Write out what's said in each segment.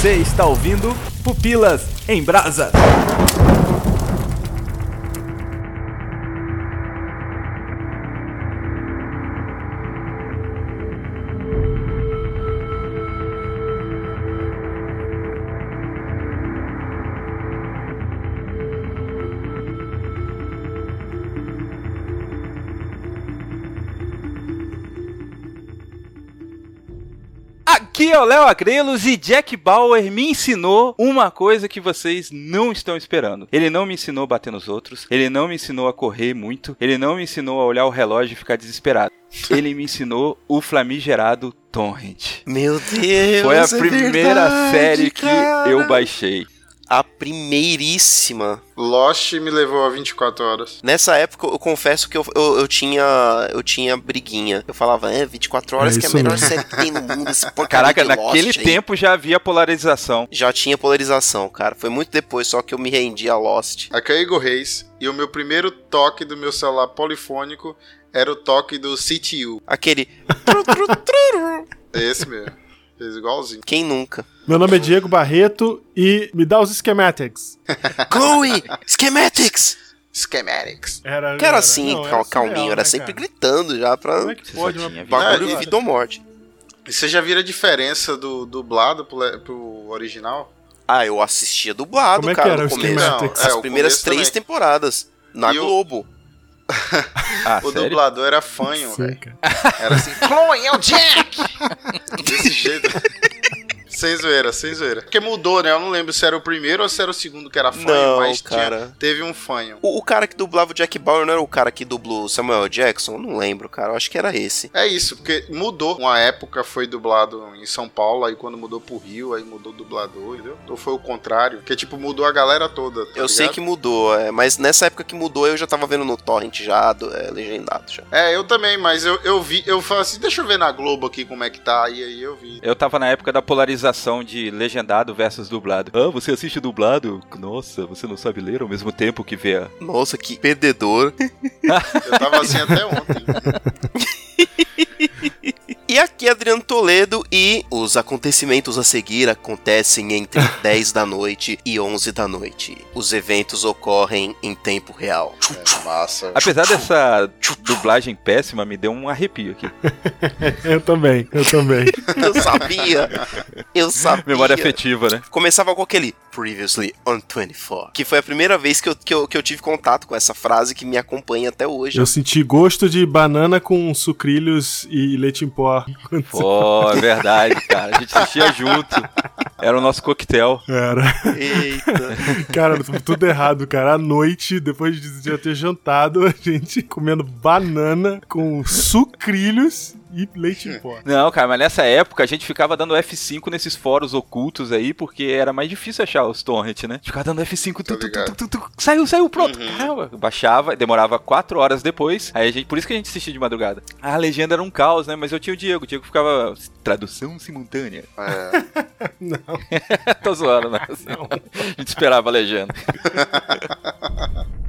Você está ouvindo Pupilas em Brasa. Aqui é o Léo Agrelos e Jack Bauer me ensinou uma coisa que vocês não estão esperando. Ele não me ensinou a bater nos outros, ele não me ensinou a correr muito, ele não me ensinou a olhar o relógio e ficar desesperado. Ele me ensinou o flamigerado Torrent. Meu Deus! Foi a é primeira verdade, série que cara. eu baixei. A primeiríssima. Lost me levou a 24 horas. Nessa época, eu confesso que eu, eu, eu tinha eu tinha briguinha. Eu falava, é, 24 horas É que é a melhor mesmo. série que tem no mundo. Esse Caraca, de Lost naquele aí. tempo já havia polarização. Já tinha polarização, cara. Foi muito depois só que eu me rendi a Lost. Aqui é Igor Reis e o meu primeiro toque do meu celular polifônico era o toque do CTU. Aquele. É esse mesmo. Fez igualzinho. Quem nunca? Meu nome é Diego Barreto e me dá os schematics. Chloe! Schematics! Schematics. Era, Que era assim, não, cal- calminho, surreal, era né, sempre cara? gritando já pra. Como é que pode uma Bagulho de vida ou morte. E você já viram a diferença do dublado pro, pro original? Ah, eu assistia dublado, Como é que cara, era no o começo. Não, As é, o primeiras três também. temporadas. Na E o- Globo. Ah, o sério? dublador era fanho, velho. Era assim, Chloe, é o Jack! Desse jeito. Sem zoeira, sem zoeira. Porque mudou, né? Eu não lembro se era o primeiro ou se era o segundo que era fanho, Não, mas cara. Tinha, teve um fanho. O, o cara que dublava o Jack Bauer não era o cara que dublou o Samuel Jackson? Eu não lembro, cara. Eu acho que era esse. É isso, porque mudou. Uma época foi dublado em São Paulo, aí quando mudou pro Rio, aí mudou o dublador, entendeu? Ou foi o contrário? Que tipo, mudou a galera toda. tá eu sei ligado? que mudou, é, mas nessa época que mudou eu já tava vendo no Torrent já, do- é, legendado já. É, eu também, mas eu, eu vi, eu falei assim, deixa eu ver na Globo aqui como é que tá, e aí eu vi. Eu tava na época da polarização de legendado versus dublado. Ah, você assiste dublado? Nossa, você não sabe ler ao mesmo tempo que vê a... Nossa, que perdedor. Eu tava assim até ontem. E aqui é Adriano Toledo e os acontecimentos a seguir acontecem entre 10 da noite e 11 da noite. Os eventos ocorrem em tempo real. É, massa. Apesar dessa dublagem péssima, me deu um arrepio aqui. Eu também, eu também. Eu sabia. Eu sabia. Memória afetiva, né? Começava com aquele Previously on 24, que foi a primeira vez que eu, que eu, que eu tive contato com essa frase que me acompanha até hoje. Eu senti gosto de banana com sucrilhos e leite em pó. Você- Pô, é verdade, cara. A gente assistia junto. Era o nosso coquetel. Era. Eita. Cara, tu- tudo errado, cara. À noite, depois de já ter jantado, a gente comendo banana com sucrilhos e leite em pó. Não, cara, mas nessa época a gente ficava dando F5 nesses fóruns ocultos aí, porque era mais difícil achar os torrent, né? Ficava dando F5, tu, tu, tu, tu, tu, tu, saiu, saiu, pronto. Caramba, baixava, demorava 4 horas depois. Aí a gente, por isso que a gente assistia de madrugada. A legenda era um caos, né? Mas eu tinha o Diego, o Diego ficava tradução simultânea. É. Não. Tô zoando, né? A gente esperava a legenda.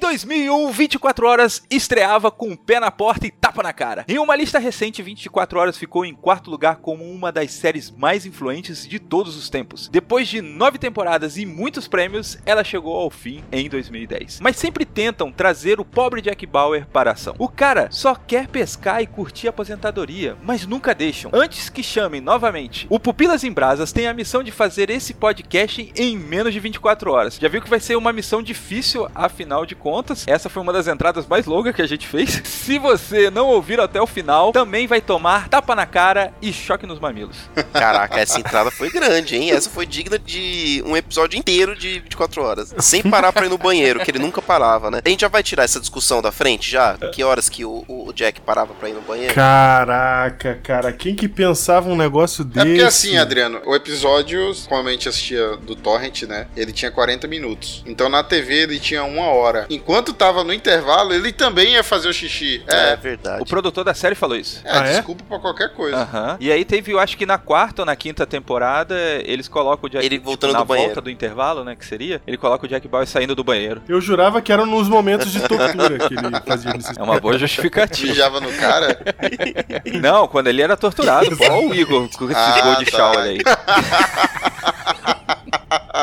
2001, 24 Horas estreava com o pé na porta e tapa na cara. Em uma lista recente, 24 Horas ficou em quarto lugar como uma das séries mais influentes de todos os tempos. Depois de nove temporadas e muitos prêmios, ela chegou ao fim em 2010. Mas sempre tentam trazer o pobre Jack Bauer para a ação. O cara só quer pescar e curtir a aposentadoria, mas nunca deixam. Antes que chamem novamente, o Pupilas em Brasas tem a missão de fazer esse podcast em menos de 24 horas. Já viu que vai ser uma missão difícil, afinal de contas. Essa foi uma das entradas mais longas que a gente fez. Se você não ouvir até o final, também vai tomar tapa na cara e choque nos mamilos. Caraca, essa entrada foi grande, hein? Essa foi digna de um episódio inteiro de 24 horas. Sem parar pra ir no banheiro, que ele nunca parava, né? A gente já vai tirar essa discussão da frente já? Que horas que o, o Jack parava pra ir no banheiro? Caraca, cara, quem que pensava um negócio É desse? porque assim, Adriano, o episódio, como a gente assistia do Torrent, né? Ele tinha 40 minutos. Então na TV ele tinha uma hora. Enquanto enquanto tava no intervalo, ele também ia fazer o xixi. É, É, verdade. O produtor da série falou isso. é, Ah, é? desculpa pra qualquer coisa. Aham. E aí teve, eu acho que na quarta ou na quinta temporada, eles colocam o Jack Ele tipo, voltando na do banheiro. volta do intervalo, né, que seria, ele coloca o Jack Bauer saindo do banheiro. Eu jurava que eram nos momentos de tortura que ele fazia nesses É uma boa justificativa. Mijava no cara. Não, quando ele era torturado, olha o Igor com esse Ah, gol de tá. chá, olha aí.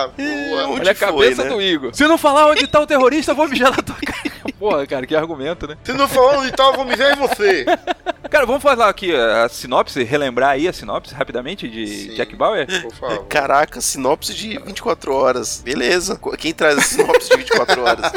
Ah. Onde olha a foi, cabeça né? do Igor. Se não falar onde tá o terrorista, eu vou mijar na tua cara. Porra, cara, que argumento, né? Se não falando e tal, eu vou mijar em você. Cara, vamos falar aqui a sinopse, relembrar aí a sinopse rapidamente de Sim. Jack Bauer? Por favor. Caraca, sinopse de 24 horas. Beleza. Quem traz a sinopse de 24 horas?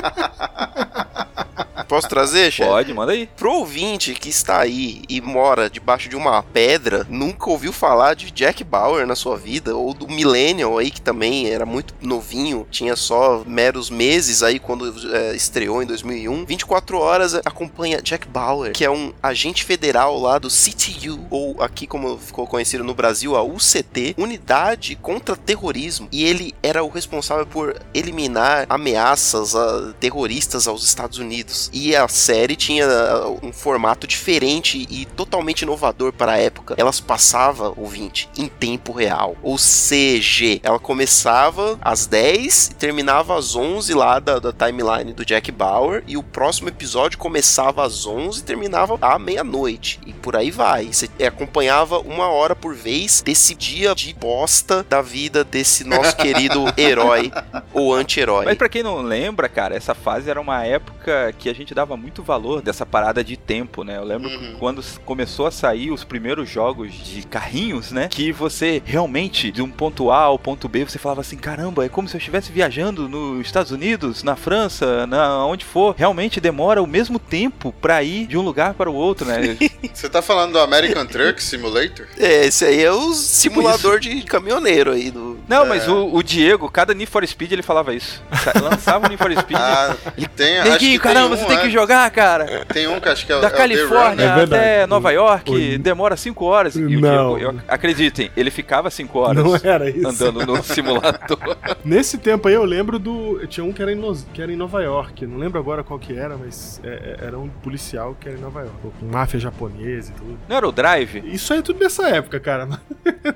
Posso trazer, chefe? Pode, manda aí. Pro ouvinte que está aí e mora debaixo de uma pedra, nunca ouviu falar de Jack Bauer na sua vida, ou do Millennial aí, que também era muito novinho, tinha só meros meses aí quando é, estreou em 2001. 24 horas acompanha Jack Bauer, que é um agente federal lá do CTU, ou aqui como ficou conhecido no Brasil, a UCT, Unidade contra Terrorismo, e ele era o responsável por eliminar ameaças a terroristas aos Estados Unidos. E a série tinha uh, um formato diferente e totalmente inovador para a época. Elas passava, ouvinte, em tempo real. Ou CG. Ela começava às 10 e terminava às 11 lá da, da timeline do Jack Bauer. E o próximo episódio começava às 11 e terminava à meia-noite. E por aí vai. Você acompanhava uma hora por vez desse dia de bosta da vida desse nosso querido herói ou anti-herói. Mas pra quem não lembra, cara, essa fase era uma época que a gente dava muito valor dessa parada de tempo, né? Eu lembro Uhum. que quando começou a sair os primeiros jogos de carrinhos, né? Que você realmente, de um ponto A ao ponto B, você falava assim, caramba, é como se eu estivesse viajando nos Estados Unidos, na França, na onde for. Realmente demora o mesmo tempo pra ir de um lugar para o outro, né? Você tá falando do American Truck Simulator? É, esse aí é o simulador de caminhoneiro aí do. Não, mas o, o Diego, cada Need for Speed, ele falava isso. Lançava o Need for Speed. Ah, tem, acho que Neguinho, caramba, tem você um, tem que é. jogar, cara. Tem um que acho que é, o- Da é Califórnia É até Nova York, O- demora 5 horas. E o Não. Diego, eu, acreditem, ele ficava 5 horas Não era isso. andando no simulador. Nesse tempo aí eu lembro do. Tinha um que era em, Los- que era em Nova York. Não lembro agora qual que era, mas é- é- era um policial que era em Nova York. Com máfia japonesa e tudo. Não era o Drive? Isso aí é tudo dessa época, cara.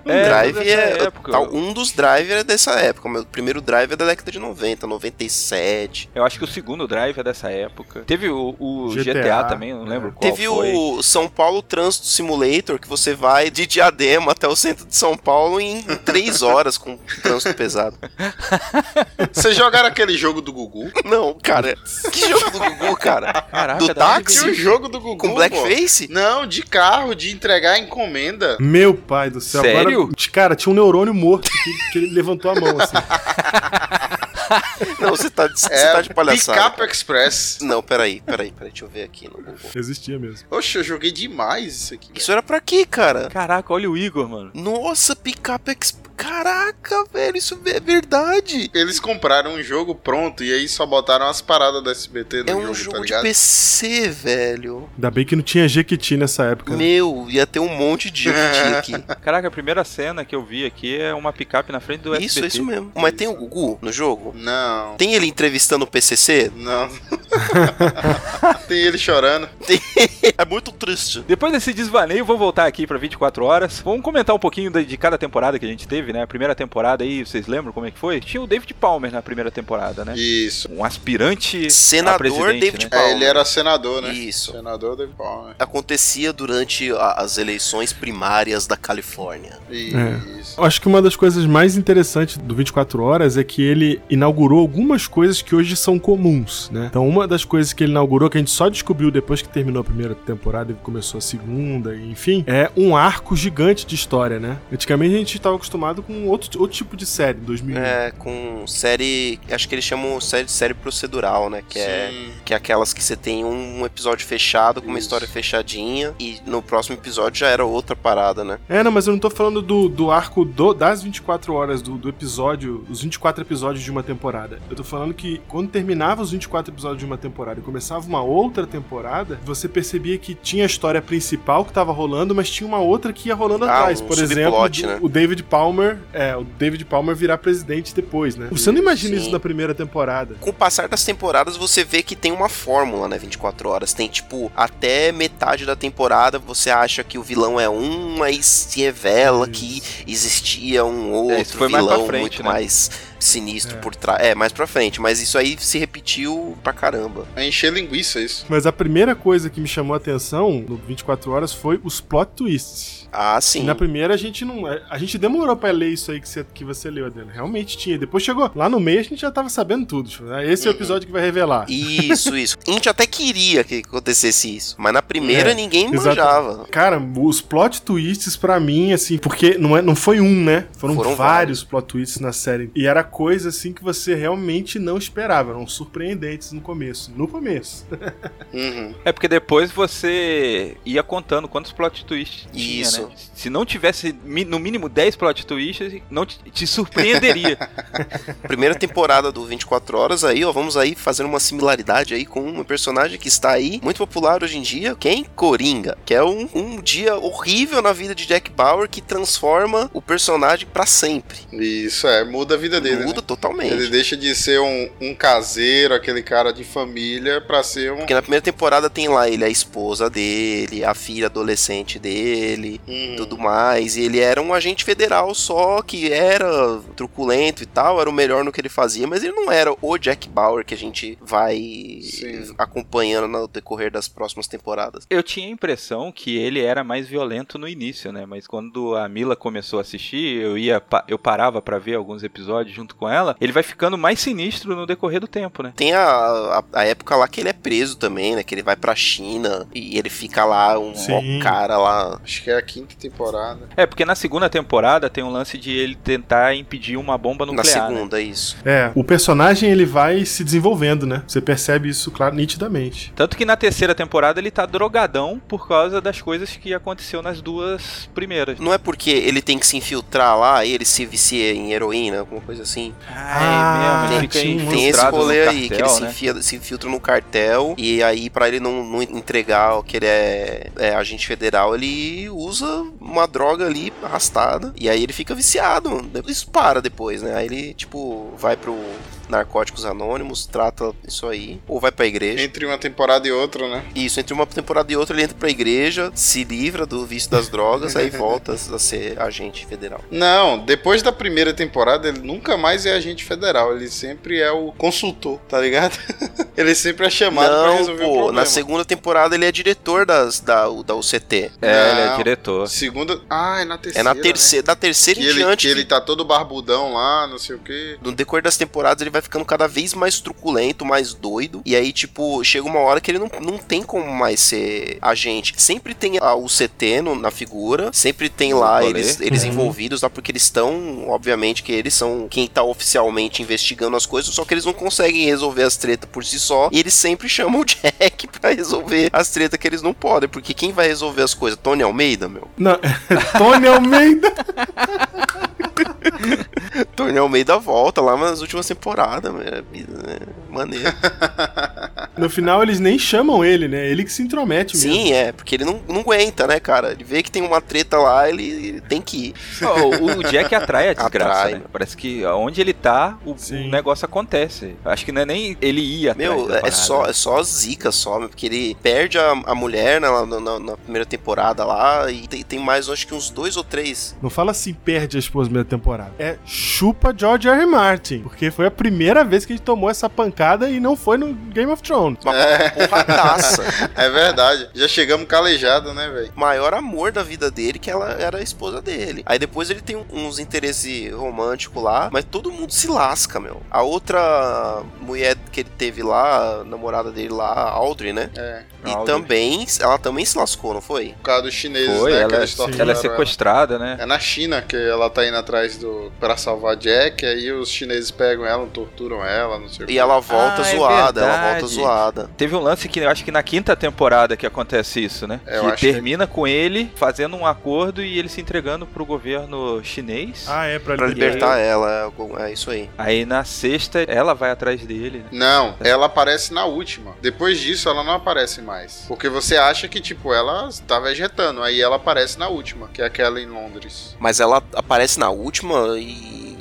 É, drive é. época. tá, um dos drive é dessa época. O meu primeiro drive é da década de 90, 97. Eu acho que o segundo Drive é dessa época. Teve o, o GTA, GTA, também, eu não lembro qual Teve foi. o São Paulo Trânsito Simulator, que você vai de Diadema até o centro de São Paulo em 3 horas com trânsito pesado. Vocês jogaram aquele jogo do Gugu? Não, cara. Que jogo do Gugu, cara? Caraca, do táxi? O jogo do Gugu, Com pô. blackface? Não, de carro, de entregar encomenda. Meu pai do céu. Sério? Agora, cara, tinha um neurônio morto que, que ele levantou a mão assim. Não, você tá, de- você É tá de palhaçada. Pickup Express. Não, peraí, peraí, peraí, deixa eu ver aqui no Google. Existia mesmo. Oxe, eu joguei demais isso aqui. Isso era pra quê, cara? Caraca, olha o Igor, mano. Nossa, Pickup Express. Caraca, velho, isso é verdade. Eles compraram um jogo pronto e aí só botaram as paradas da SBT no É jogo, um tá jogo de ligado? PC, velho. Ainda bem que não tinha Jequiti nessa época. né? Meu, ia ter um monte de Jequiti aqui. Caraca, a primeira cena que eu vi aqui é uma picape na frente do Isso, SBT. isso mesmo. Mas tem o Gugu no jogo? Não, Tem ele entrevistando o PCC? não. Tem ele chorando. É muito triste. Depois desse desvaneio, vou voltar aqui pra 24 horas. Vamos comentar um pouquinho de, de cada temporada que a gente teve, né? A primeira temporada aí, vocês lembram como é que foi? Tinha o David Palmer na primeira temporada, né? Isso. Um aspirante Senador David né? Palmer. É, ele era senador, né? Isso. Senador David Palmer. Acontecia durante a- as eleições primárias da Califórnia. Isso. Eu acho que uma das coisas mais interessantes do 24 Horas é que ele inaugurou algumas coisas que hoje são comuns, né? Então, uma das coisas que ele inaugurou, que a gente só descobriu depois que terminou a primeira temporada e começou a segunda, enfim, é um arco gigante de história, né? Antigamente a gente estava acostumado com outro, outro tipo de série, 2001. É, com série. Acho que eles chamam série de série procedural, né? Que é, Sim. que é aquelas que você tem um episódio fechado, com uma Isso. história fechadinha, e no próximo episódio já era outra parada, né? É, não, mas eu não tô falando do, do arco do- das 24 horas, do, do episódio, os 24 episódios de uma temporada. Eu tô falando que quando terminava os 24 episódios de uma temporada e começava uma outra temporada, você percebia que tinha a história principal que tava rolando, mas tinha uma outra que ia rolando Ah, atrás. um Por exemplo, né? o David Palmer Palmer, é, o David Palmer virar presidente depois, né? Você não imagina Sim. isso na primeira temporada. Com o passar das temporadas, você vê que tem uma fórmula, né? 24 horas. Tem, tipo, até metade da temporada você acha que o vilão é um, aí se revela que existia um outro É, isso foi mais vilão pra frente, muito né? mais sinistro É. por trás. É, mais pra frente. Mas isso aí se repetiu pra caramba. É encher linguiça isso. Mas a primeira coisa que me chamou a atenção no 24 horas foi os plot twists. Ah, E sim. na primeira a gente não. A gente demorou pra ler isso aí que você, que você leu, Adriano. Realmente tinha. Depois chegou lá no meio a gente já tava sabendo tudo. Né? Esse é o Uhum. episódio que vai revelar. Isso, isso. A gente até queria que acontecesse isso. Mas na primeira É, ninguém exato. manjava. Cara, os plot twists pra mim, assim, porque não, é, não foi um, né? Foram, Foram vários plot twists na série. E era coisa, assim, que você realmente não esperava. Eram surpreendentes no começo. No começo. Uhum. É porque depois você ia contando quantos plot twists tinha, Isso. né? Se não tivesse no mínimo 10 plot twists, não te, te surpreenderia. Primeira temporada do 24 Horas aí, ó, vamos aí fazer uma similaridade aí com um personagem que está aí, muito popular hoje em dia, quem? Coringa, que é um, um dia horrível na vida de Jack Bauer que transforma o personagem pra sempre. Isso é, muda a vida dele. Muda né? totalmente. Ele deixa de ser um, um caseiro, aquele cara de família, pra ser um. Porque na primeira temporada tem lá ele, a esposa dele, a filha adolescente dele, Hum. tudo mais. E ele era um agente federal só que era truculento e tal, era o melhor no que ele fazia, mas ele não era o Jack Bauer que a gente vai Sim. acompanhando no decorrer das próximas temporadas. Eu tinha a impressão que ele era mais violento no início, né? Mas quando a Mila começou a assistir, eu ia eu parava pra ver alguns episódios junto com ela, ele vai ficando mais sinistro no decorrer do tempo, né? Tem a, a, a época lá que ele é preso também, né? Que ele vai pra China e ele fica lá, um Sim. mó cara lá. Acho que é a quinta temporada. É, porque na segunda temporada tem um lance de ele tentar impedir uma bomba Na nuclear. né? segunda, isso. É, o personagem ele vai se desenvolvendo, né? Você percebe isso, claro, nitidamente. Tanto que na terceira temporada ele tá drogadão por causa das coisas que aconteceu nas duas primeiras. Não é porque ele tem que se infiltrar lá e ele se vicia em heroína, alguma coisa assim. Ah, é mesmo, ele fica Tem esse rolê aí, que ele se, né? enfia- se infiltra no cartel e aí pra ele não, não entregar que ele é, é agente federal, ele usa uma droga ali arrastada e aí ele fica viciado. mano. Isso para depois, né? Aí ele, tipo, vai pro Narcóticos Anônimos, trata isso aí, ou vai pra igreja. Entre uma temporada e outra, né? Isso, entre uma temporada e outra ele entra pra igreja, se livra do vício das drogas, aí volta a ser agente federal. Não, depois da primeira temporada, ele nunca mais é agente federal. Ele sempre é o consultor, tá ligado? ele sempre é chamado pra Não, resolver o pô, problema. na segunda temporada ele é diretor das, da, da UCT. É, ele é Não. diretor. Segunda. Ah, é na É terceira. na né? terceira, da terceira Que em ele, diante. que ele tá todo barbudão lá, não sei o quê. No decorrer das temporadas ele vai ficando cada vez mais truculento, mais doido. E aí, tipo, chega uma hora que ele não, não tem como mais ser agente. Sempre tem a UCT no- na figura, sempre tem lá rolê. eles, eles Uhum. envolvidos lá, porque eles estão, obviamente, que eles são quem tá oficialmente investigando as coisas, só que eles não conseguem resolver as tretas por si só. E eles sempre chamam o Jack pra resolver as tretas que eles não podem. Porque quem vai resolver as coisas? Tony Almeida, meu? Não, Tony Almeida. Tony Almeida volta lá nas últimas temporadas, meu. É, é maneiro. No final eles nem chamam ele, né? Ele que se intromete mesmo. Sim, é, porque ele não, não aguenta, né, cara? Ele vê que tem uma treta lá, ele, ele tem que ir. Ó, o, Jack atrai a desgraça, Atrai. né? Parece que onde ele tá, o, o negócio acontece. Acho que não é nem ele ia atrás Meu, é só, é só zica só, porque ele perde a, a mulher na, na, na- primeira temporada lá e tem, tem mais, acho que uns dois ou três. Não fala assim, perde a esposa na primeira temporada. É chupa George R. R. Martin. Porque foi a primeira vez que gente tomou essa pancada e não foi no Game of Thrones. Uma É. porradaça. É verdade. Já chegamos calejado, né, velho? maior amor da vida dele, que ela era a esposa dele. Aí depois ele tem uns interesses românticos lá, mas todo mundo se lasca, meu. A outra mulher que ele teve lá, a namorada dele lá, a Audrey, né? É. E Audrey. também, ela também se lascou, não foi? Por causa dos chineses, Foi, né? que ela, torturaram ela é sequestrada, né? É na China que ela tá indo atrás do. pra salvar Jack, aí os chineses pegam ela, torturam ela, não sei o E quê. ela volta Ah, é zoada, ela verdade. volta zoada. Teve um lance que eu acho que na quinta temporada que acontece isso, né? É, eu que acho que- termina com ele fazendo um acordo e ele se entregando pro governo chinês. Ah, é, pra, Pra libertar. libertar ela, é é isso aí. Aí na sexta ela vai atrás dele. né? Não, ela aparece na última. Depois disso, ela não aparece mais. Porque você acha que, tipo, ela tá vegetando. Aí ela aparece na última, que é aquela em Londres. Mas ela aparece na última e.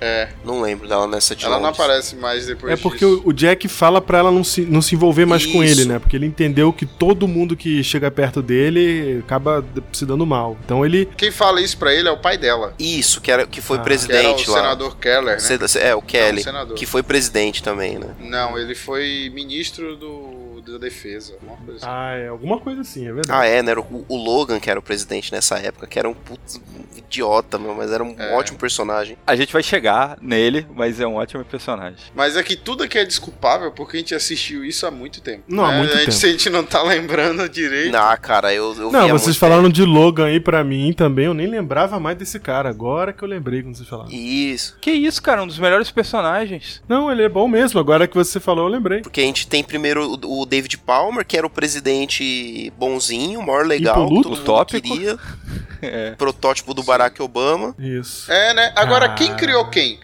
É, Não lembro dela nessa de ela não Londres. aparece mais depois É porque disso. o Jack fala pra ela não se, não se envolver mais com Isso. ele, né? Porque ele entendeu que todo mundo que chega perto dele acaba se dando mal. Então ele. Quem fala isso pra ele é o pai dela. Isso, que, era, que foi Ah. Que era o presidente lá. senador Keller, né? Se- É, o Kelly. Não, o senador. que foi presidente também, né? Não, ele foi ministro do, da defesa. Uma coisa assim. Ah, é alguma coisa assim, é Ah, verdade. é, né? Era o, o Logan que era o presidente nessa época, que era um putz, um idiota, meu, mas era um É. ótimo personagem. A gente vai chegar nele, mas é um ótimo personagem. Mas é que tudo aqui é desculpável porque a gente assistiu isso há muito tempo. Não, há né? muito a gente, tempo. Se a gente não tá lembrando direito. Ah, cara, eu, eu Não, há vocês muito falaram de Logan aí pra mim também, eu nem lembrava mais desse cara. Agora que eu lembrei quando vocês falaram. tempo. Isso. Que isso, cara, um dos melhores personagens. Não, ele é bom mesmo, agora que você falou eu lembrei. Porque a gente tem primeiro o, o David Palmer, que era o presidente bonzinho, o maior legal, Impoluto. todo mundo queria. É. Protótipo do Barack Obama. Isso. É, né? Agora, Ah. quem criou quem?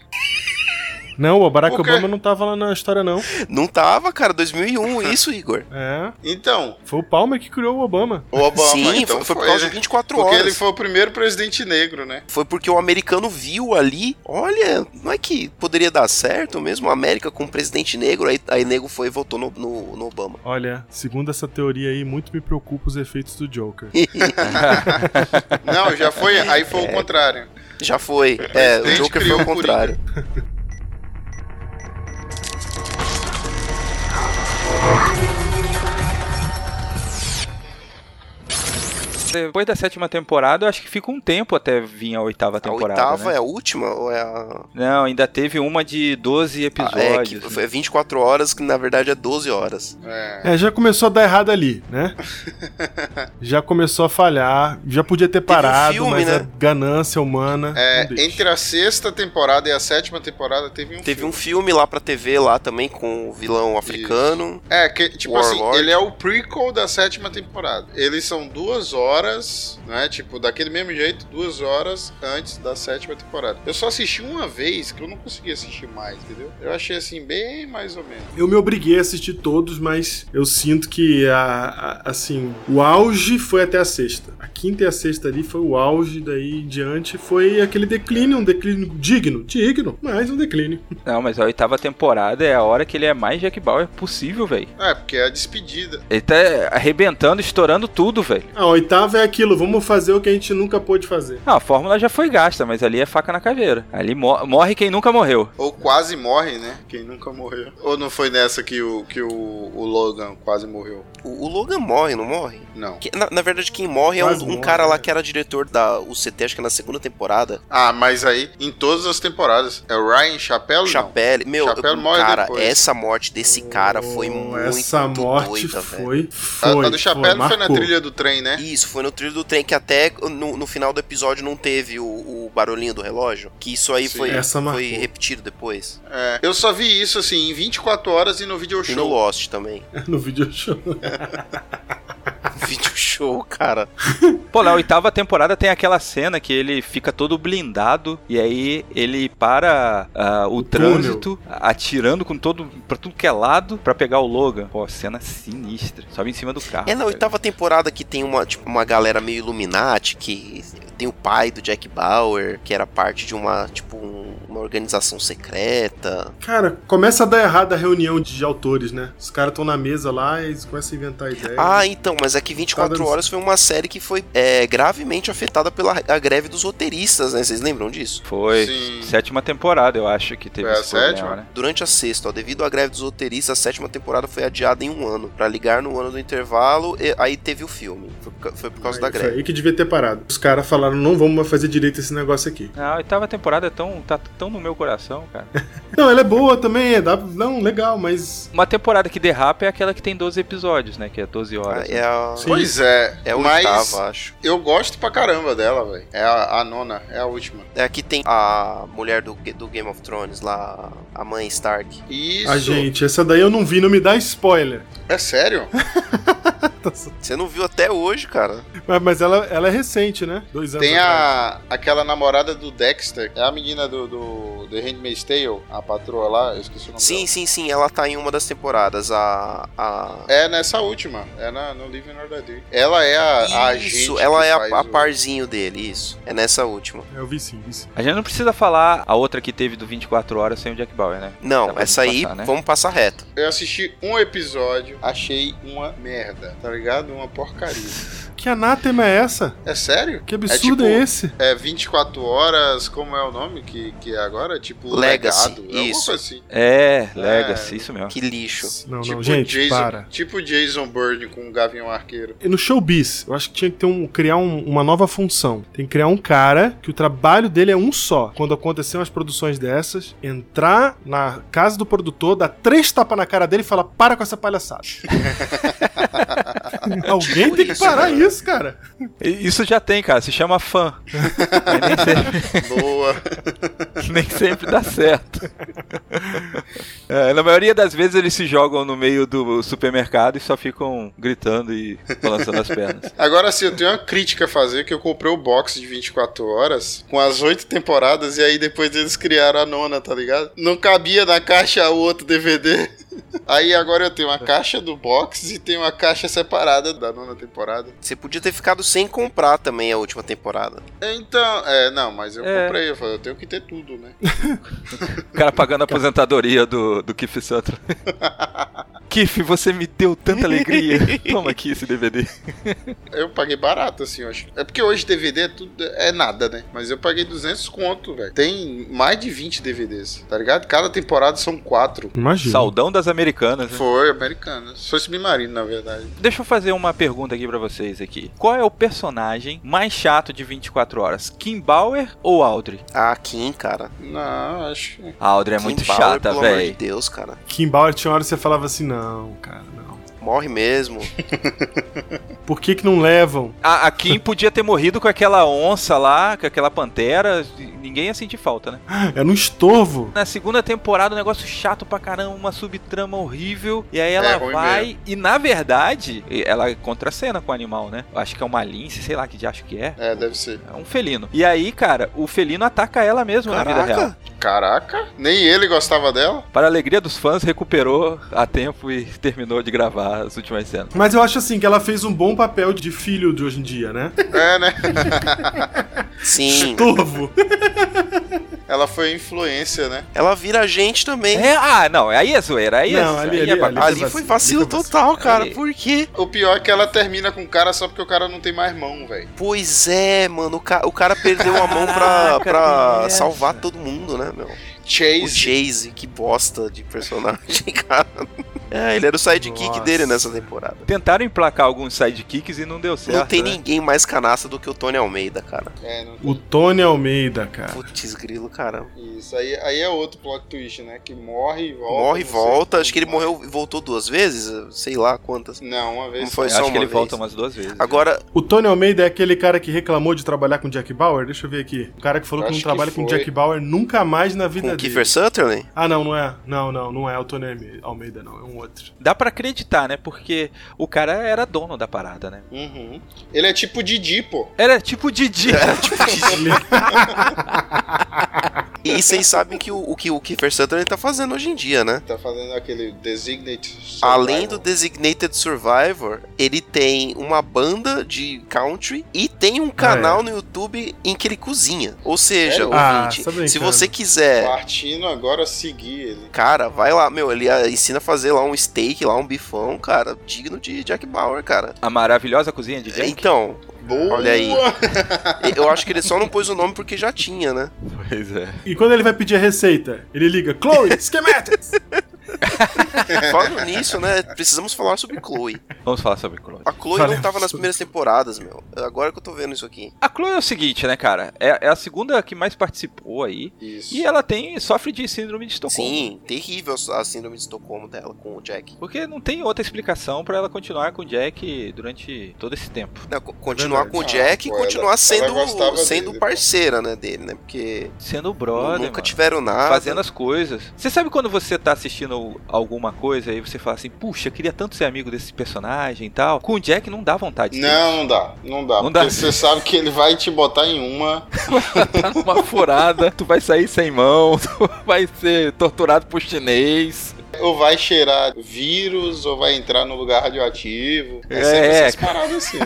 Não, o Barack? Obama não tava lá na história, não. Não tava, cara, 2001, isso, Igor. É. Então, Foi o Palmer que criou o Obama. o Obama. Sim, então foi, foi por causa de 24 Porque horas. ele foi o primeiro presidente negro, né? Foi porque o americano viu ali, olha, não é que poderia dar certo mesmo, a América com um presidente negro, aí, aí nego foi e votou no, no, no Obama. Olha, segundo essa teoria aí, muito me preocupa os efeitos do Joker. Não, já foi. Aí foi o contrário. Já foi. É, o Joker foi o contrário. Oh. Depois da sétima temporada, eu acho que fica um tempo até vir a oitava A temporada. oitava né? é a última ou é a. Não, ainda teve uma de 12 Ah, é, episódios. que foi 24 horas, que na verdade é 12 horas. É. É, já começou a dar errado ali, né? já começou a falhar, já podia ter parado, filme, mas né? a ganância humana. É, entre a sexta temporada e a sétima temporada teve um Teve filme. um filme lá pra TV lá também com o vilão africano. É, que, tipo Warlord. assim, ele é o prequel da sétima temporada. Eles são duas horas, né? Tipo, daquele mesmo jeito, duas horas antes da sétima temporada. Eu só assisti uma vez, que eu não consegui assistir mais, entendeu? Eu achei assim, bem mais ou menos. Eu me obriguei a assistir todos, mas eu sinto que a, a- assim, o auge foi até a sexta. A quinta e a sexta ali foi o auge, daí em diante foi aquele declínio, um declínio digno, digno, mas um declínio. Não, mas a oitava temporada é a hora que ele é mais Jack Bauer possível, velho. É, porque é a despedida. Ele tá arrebentando, estourando tudo, velho. A oitava é aquilo, vamos fazer o que a gente nunca pôde fazer. Não, a fórmula já foi gasta, mas ali é faca na caveira. Ali mo- morre quem nunca morreu. Ou quase morre, né? Quem nunca morreu. Ou não foi nessa que o, que o, o Logan quase morreu? O, o Logan morre, não morre? Não. Que- na, na verdade, quem morre é Quase um, um morre, cara lá né? que era diretor da UCT, acho que é na segunda temporada. Ah, mas aí, em todas as temporadas. É o Ryan Chapelle? não? Chapelle. Meu, Chapelle morre cara, depois. essa morte desse cara foi Oh, muito Essa morte doida, velho. foi, A, foi. a do Chapelle foi, na marcou. trilha do trem, né? Isso, foi no trilho do trem que até no, no final do episódio não teve o, o barulhinho do relógio. Que isso aí Sim. foi, foi repetido depois. É, eu só vi isso assim em 24 horas e no video E no show. Lost também. no video show. Vídeo show, cara. Pô, na oitava temporada tem aquela cena que ele fica todo blindado e aí ele para ah, o, trânsito atirando com todo pra tudo que é lado pra pegar o Logan. Pô, cena sinistra. Sobe em cima do carro. É na oitava temporada que tem uma, tipo, uma galera meio Illuminati, que tem o pai do Jack Bauer, que era parte de uma, tipo, um- uma organização secreta. Cara, começa a dar errado a reunião de autores, né? Os caras estão na mesa lá e eles começam a inventar ideias. Ah, então, mas é que 24 Tá dando- Horas foi uma série que foi é, gravemente afetada pela a greve dos roteiristas, né? Vocês lembram disso? Foi. Sim. Sétima temporada, eu acho que teve Foi a problema, sétima? né? Durante a sexta, ó, devido à greve dos roteiristas, a sétima temporada foi adiada em um ano, Pra ligar no ano do intervalo, e aí teve o filme. Foi foi por causa da Aí, greve. Foi aí que devia ter parado. Os caras falaram, não vamos fazer direito esse negócio aqui. A oitava temporada é tão, tá tão tão no meu coração, cara. Não, ela é boa também, é, dá, não, legal, mas Uma temporada que derrapa é aquela que tem 12 episódios, né? Que é 12 horas. É a. Pois é, é a mas oitava, acho. eu gosto pra caramba dela, velho. É a, a nona, é a última. É aqui tem a mulher do, do Game of Thrones lá, a mãe Stark. Isso. a gente, essa daí eu não vi, não me dá spoiler. É sério? Você não viu até hoje, cara. Mas, mas ela, ela é recente, né? Dois anos Tem atrás. a aquela namorada do Dexter, é a menina do, do The Handmaid's Tale, a patroa lá, eu esqueci o nome Sim, dela. sim, sim, ela tá em uma das temporadas. A. a... É nessa última, é na, no Living Order D. Ela é a, a agente Isso, ela é a, a o- parzinho dele, isso. É nessa última. Eu vi sim, vi sim. A gente não precisa falar a outra que teve do 24 horas sem o Jack Bauer, né? Não, essa aí, passar, né? vamos passar reto. Eu assisti um episódio, achei uma merda, tá ligado? Uma porcaria. Que anátema é essa? É sério? Que absurdo é, tipo- esse? É 24 horas, como é o nome que, que é agora? Tipo, Legacy, legado. É isso. coisa assim. É, Legacy, isso mesmo. Que lixo. Não, tipo não, gente, Jason, para. Tipo Jason Bourne com o Gavião Arqueiro. E No Showbiz, eu acho que tinha que ter um, criar um- uma nova função. Tem que criar um cara que o trabalho dele é um só. Quando acontecer umas produções dessas, entrar na casa do produtor, dar três tapas na cara dele e falar: para com essa palhaçada. Alguém tem que isso, parar cara. Isso, cara. E Isso já tem, cara, se chama fã. Nem sempre, Boa. nem sempre dá certo. É, na maioria das vezes eles se jogam no meio do supermercado e só ficam gritando e balançando as pernas. Agora sim, eu tenho uma crítica a fazer, que eu comprei o box de 24 horas com as oito temporadas e aí depois eles criaram a nona, tá ligado? Não cabia na caixa o outro DVD. Aí agora eu tenho uma caixa do box e tenho uma caixa separada da nona temporada. Você podia ter ficado sem comprar também a última temporada. Então, é, não, mas eu É. comprei, eu falei, eu tenho que ter tudo, né? O cara pagando a aposentadoria do, do Keith Sutton. Keith, você me deu tanta alegria. Toma aqui esse DVD. Eu paguei barato, assim, eu acho. É porque hoje DVD é tudo é nada, né? Mas eu paguei 200 conto, velho. Tem mais de 20 DVDs, tá ligado? Cada temporada são quatro. Imagina. Saudão das americanas. né? Foi americana. Foi submarino, na verdade. Deixa eu fazer uma pergunta aqui pra vocês aqui. Qual é o personagem mais chato de 24 horas? Kim Bauer ou Audrey? Ah, Kim, cara. Não, acho que. A Audrey é Kim muito Bauer, chata, pelo amor de velho. Deus, cara. Kim Bauer tinha hora que você falava assim: não, cara, não. Morre mesmo. Por que que não levam? A, a Kim podia ter morrido com aquela onça lá, com aquela pantera. Ninguém ia sentir falta, né? É no estorvo. Na segunda temporada, um negócio chato pra caramba, uma subtrama horrível. E aí ela É, vai. E na verdade, ela contracena com o animal, né? Eu acho que é uma lince, sei lá que de acho que é. É, deve ser. É um felino. E aí, cara, o felino ataca ela mesmo na vida real. Caraca. Caraca, nem ele gostava dela. Para a alegria dos fãs, recuperou a tempo e terminou de gravar as últimas cenas. Mas eu acho assim que ela fez um bom papel de filho de hoje em dia, né? É, né? Sim. Estorvo. Ela foi influência, né? Ela vira gente também. É, ah, não, aí é zoeira, aí Não, é, ali- ali- é bagunça. Ali foi vacilo, ali total, cara. Ali- Por quê? O pior é que ela termina com o cara só porque o cara não tem mais mão, velho. Pois é, mano. O, ca- o cara perdeu a mão pra, pra salvar todo mundo, né, meu? O Chase. Chase, que bosta de personagem, cara. É, ele era o sidekick Nossa. dele nessa temporada. Tentaram emplacar alguns sidekicks e não deu certo. Não tem né? ninguém mais canasta do que o Tony Almeida, cara. É, não O Tony Almeida, cara. Putz, grilo, cara. Isso aí, aí é outro plot twist, né? Que morre e volta. Morre e volta. Acho que ele mais. morreu e voltou duas vezes. Sei lá quantas. Não, uma vez. Não foi só acho uma que ele vez. volta umas duas vezes. Agora, O Tony Almeida é aquele cara que reclamou de trabalhar com Jack Bauer? Deixa eu ver aqui. O cara que falou que não que trabalha com foi. Jack Bauer nunca mais na vida com dele. Kiefer Sutherland? Ah, não, não é. Não, não, não é o Tony Almeida, não. É um outro. Dá pra acreditar, né? Porque o cara era dono da parada, né? Uhum. Ele é tipo Didi, pô. Era tipo Didi. Ele- E vocês sabem que o, o que o Kiefer Sutherland tá fazendo hoje em dia, né? Tá fazendo aquele Designate Survivor. Além do Designated Survivor, ele tem uma banda de country e tem um canal no YouTube em que ele cozinha. Ou seja? Ah, ouvinte, brincando. se você quiser, Partindo agora seguir ele. cara, vai lá, meu, ele ah, ensina a fazer lá um steak, lá um bifão, cara, digno de Jack Bauer, cara. A maravilhosa cozinha de Jack. Então, Boa! Olha aí. eu acho que ele só não pôs o nome porque já tinha, né? Pois é. E quando ele vai pedir a receita, ele liga Chloe, Schematics! Falando nisso, né? Precisamos falar sobre Chloe. Vamos falar sobre Chloe. A Chloe Falemos não tava nas primeiras temporadas, meu. Agora que eu tô vendo isso aqui. A Chloe é o seguinte, né, cara? É, é a segunda que mais participou aí. Isso. E ela tem sofre de síndrome de Estocolmo. Sim, terrível a síndrome de Estocolmo dela com o Jack. Porque não tem outra explicação pra ela continuar com o Jack durante todo esse tempo. Não, co- continuar verdade. com o Ah, Jack e pô, ela- continuar ela sendo, gostava sendo dele, parceira, né, dele, né? Porque Sendo brother, nunca mano. tiveram nada. Fazendo as coisas. Você sabe quando você tá assistindo alguma coisa e você fala assim, puxa, queria tanto ser amigo desse personagem e tal. Com o Jack não dá vontade. Não, não dá. Não dá. Não porque dá. você sabe que ele vai te botar em uma. tá numa furada, tu vai sair sem mão, tu vai ser torturado por chinês. Ou vai cheirar vírus, ou vai entrar no lugar radioativo. É, É. sempre essas paradas assim.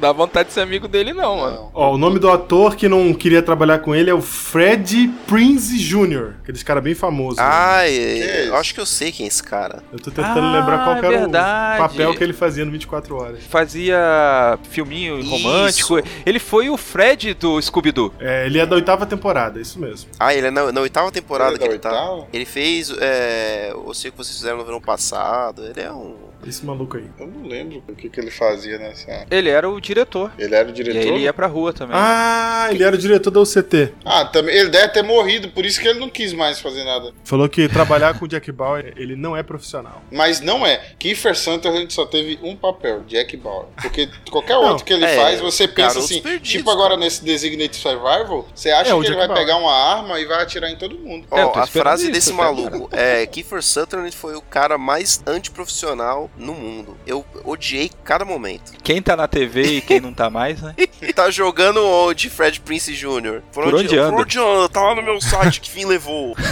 Não dá vontade de ser amigo dele, não, mano. Não. Ó, o nome do ator que não queria trabalhar com ele é o Fred Prinze Jr., aqueles cara bem famoso. né? Ai, é eu acho que eu sei quem é esse cara. Eu tô tentando Ah, lembrar qual que era verdade. o papel que ele fazia no 24 horas. Fazia filminho Isso. romântico. Ele foi o Fred do Scooby-Doo. É, ele é da oitava temporada, isso mesmo. Ah, ele é na, na oitava temporada Ele é que ele tá. oitava? Ele fez é, Eu sei o que vocês fizeram no verão passado. Ele é um. Esse maluco aí. Eu não lembro o que, que ele fazia nessa. Ele era o diretor. Ele era o E diretor? aí ele ia pra rua também. Ah, ele era o diretor da UCT. Ah, também. Ele deve ter morrido, por isso que ele não quis mais fazer nada. Falou que trabalhar com o Jack Bauer, ele não é profissional. Mas não é. Kiefer Sutherland só teve um papel, Jack Bauer. Porque qualquer Não, outro que ele é, faz, você pensa assim, Perdidos, tipo agora cara. nesse Designated Survival, você acha É, que ele Jack vai Bauer. pegar uma arma e vai atirar em todo mundo. Ó, É, tô a frase isso, desse cara. maluco é Kiefer Sutherland foi o cara mais antiprofissional no mundo. Eu odiei cada momento. Quem tá na TV e quem não tá mais, né? Tá jogando onde, Fred Prince Jr.? Por onde anda? Por onde anda? Tá lá no meu site, que fim levou?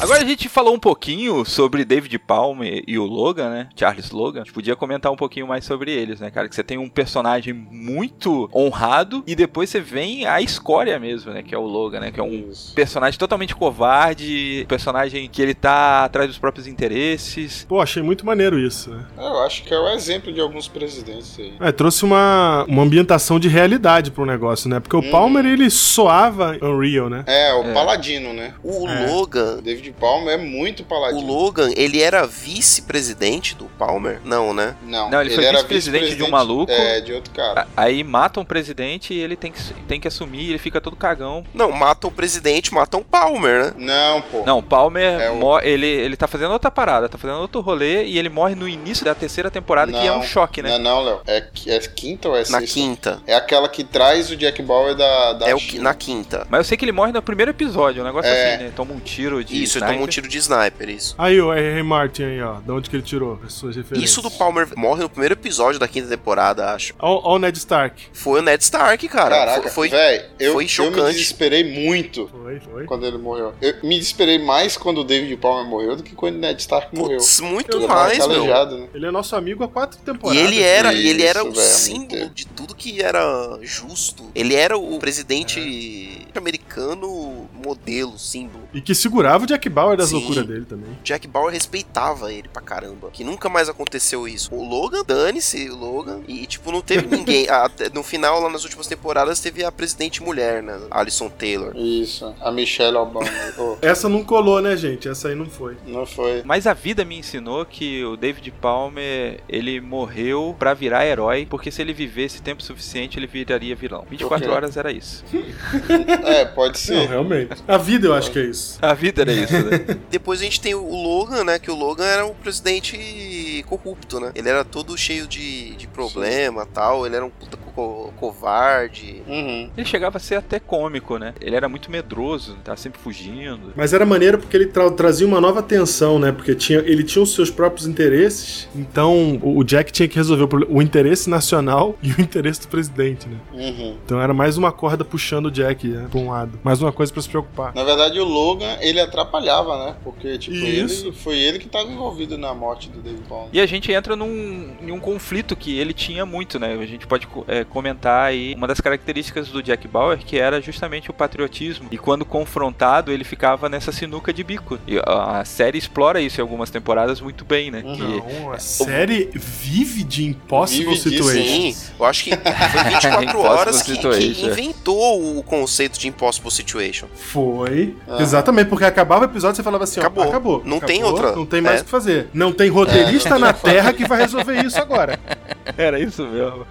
Agora a gente falou um pouquinho sobre David Palmer e o Logan, né? Charles Logan. A gente podia comentar um pouquinho mais sobre eles, né, cara? Que você tem um personagem muito honrado e depois você vem a escória mesmo, né? Que é o Logan, né? Que é um Isso. personagem totalmente covarde, personagem que ele tá atrás dos próprios interesses. Pô, achei muito maneiro isso, né? Eu acho que é o exemplo de alguns presidentes aí. É, trouxe uma, uma ambientação de realidade pro negócio, né? Porque o Hum. Palmer, ele soava Unreal, né? É, o É. Paladino, né? O É. Logan. David Palmer é muito O Paladino. Logan, ele era vice-presidente do Palmer? Não, né? Não, Não, ele foi era vice-presidente de um maluco. É, de outro cara. A- Aí matam o presidente e ele tem que, tem que assumir, ele fica todo cagão. Não, matam o presidente, matam o Palmer, né? Não, pô. Não, o Palmer, É o- ele, ele tá fazendo outra parada, tá fazendo outro rolê e ele morre no início da terceira temporada, que é um Não, choque, né? Não, não, Léo. É, é quinta ou é Na sexta? quinta. É aquela que traz o Jack Bauer da, da É o na quinta. Mas eu sei que ele morre no primeiro episódio, um negócio É. assim, né? Toma um tiro de. Isso, ele sniper. tomou um tiro de sniper, isso. Aí o R.R. Martin aí, ó. Da onde que ele tirou as suas referências? Isso do Palmer morre no primeiro episódio da quinta temporada, acho. Ó, ó o Ned Stark. Foi o Ned Stark, cara. Caraca, foi, foi- véi, eu, foi eu me chocante. desesperei muito Foi, foi. quando ele morreu. Eu me desesperei mais quando o David Palmer morreu do que quando o Ned Stark morreu. Putz, muito Eu tava mais, meu. né? Ele é nosso amigo há quatro E temporadas. ele era, e ele era Isso, o velho, símbolo de tudo que era justo. Ele era o presidente americano modelo, símbolo. E que segurava o Jack Bauer das Sim. loucuras dele também. Jack Bauer respeitava ele pra caramba. Que nunca mais aconteceu isso. O Logan, dane-se, o Logan. E, tipo, não teve ninguém. Até no final, lá nas últimas temporadas, teve a presidente mulher, né? Alison Taylor. Isso, a Michelle Obama. Ô, Essa não colou, né, gente? Essa aí não foi. não foi. Mas a vida me ensinou que o David Palmer, ele morreu pra virar herói, porque se ele vivesse tempo suficiente, ele viraria vilão. 24 quê? horas era isso. É, pode Não, ser. realmente. A vida eu acho que é isso. A vida era isso, né? Depois a gente tem o Logan, né? Que o Logan era um presidente corrupto, né? Ele era todo cheio de, de problema tal. Ele era um puta co- covarde. Uhum. Ele chegava a ser até cômico, né? Ele era muito medroso, tava sempre fugindo. Mas era maneiro porque ele tra- trazia uma nova tensão, né? Porque tinha, ele tinha os seus próprios interesses. Então o Jack tinha que resolver o, o interesse nacional e o interesse do presidente, né? Uhum. Então era mais uma corda puxando o Jack né, pra um lado. Mais uma coisa pra se preocupar. Na verdade, o Logan, ele atrapalhava, né? Porque, tipo, Isso. ele foi ele que tava envolvido na morte do David Palmer. E a gente entra num, em um conflito que ele tinha muito, né? A gente pode é, comentar aí uma das características do Jack Bauer, que era justamente o patriotismo. E quando confrontado, ele ficava nessa sinuca de bico. E a série explora isso em algumas temporadas muito bem, né? Que Não, a série vive de Impossible Vive Situations. Sim, eu acho que foi 24 Impossible horas que, que Situation. inventou o conceito de Impossible Situation. Foi. Ah. Exatamente, porque acabava o episódio você falava assim, ó, Acabou. acabou. Não tem acabou, outra. Não tem mais É. o que fazer. Não tem roteirista na Terra que vai resolver isso agora. era isso mesmo.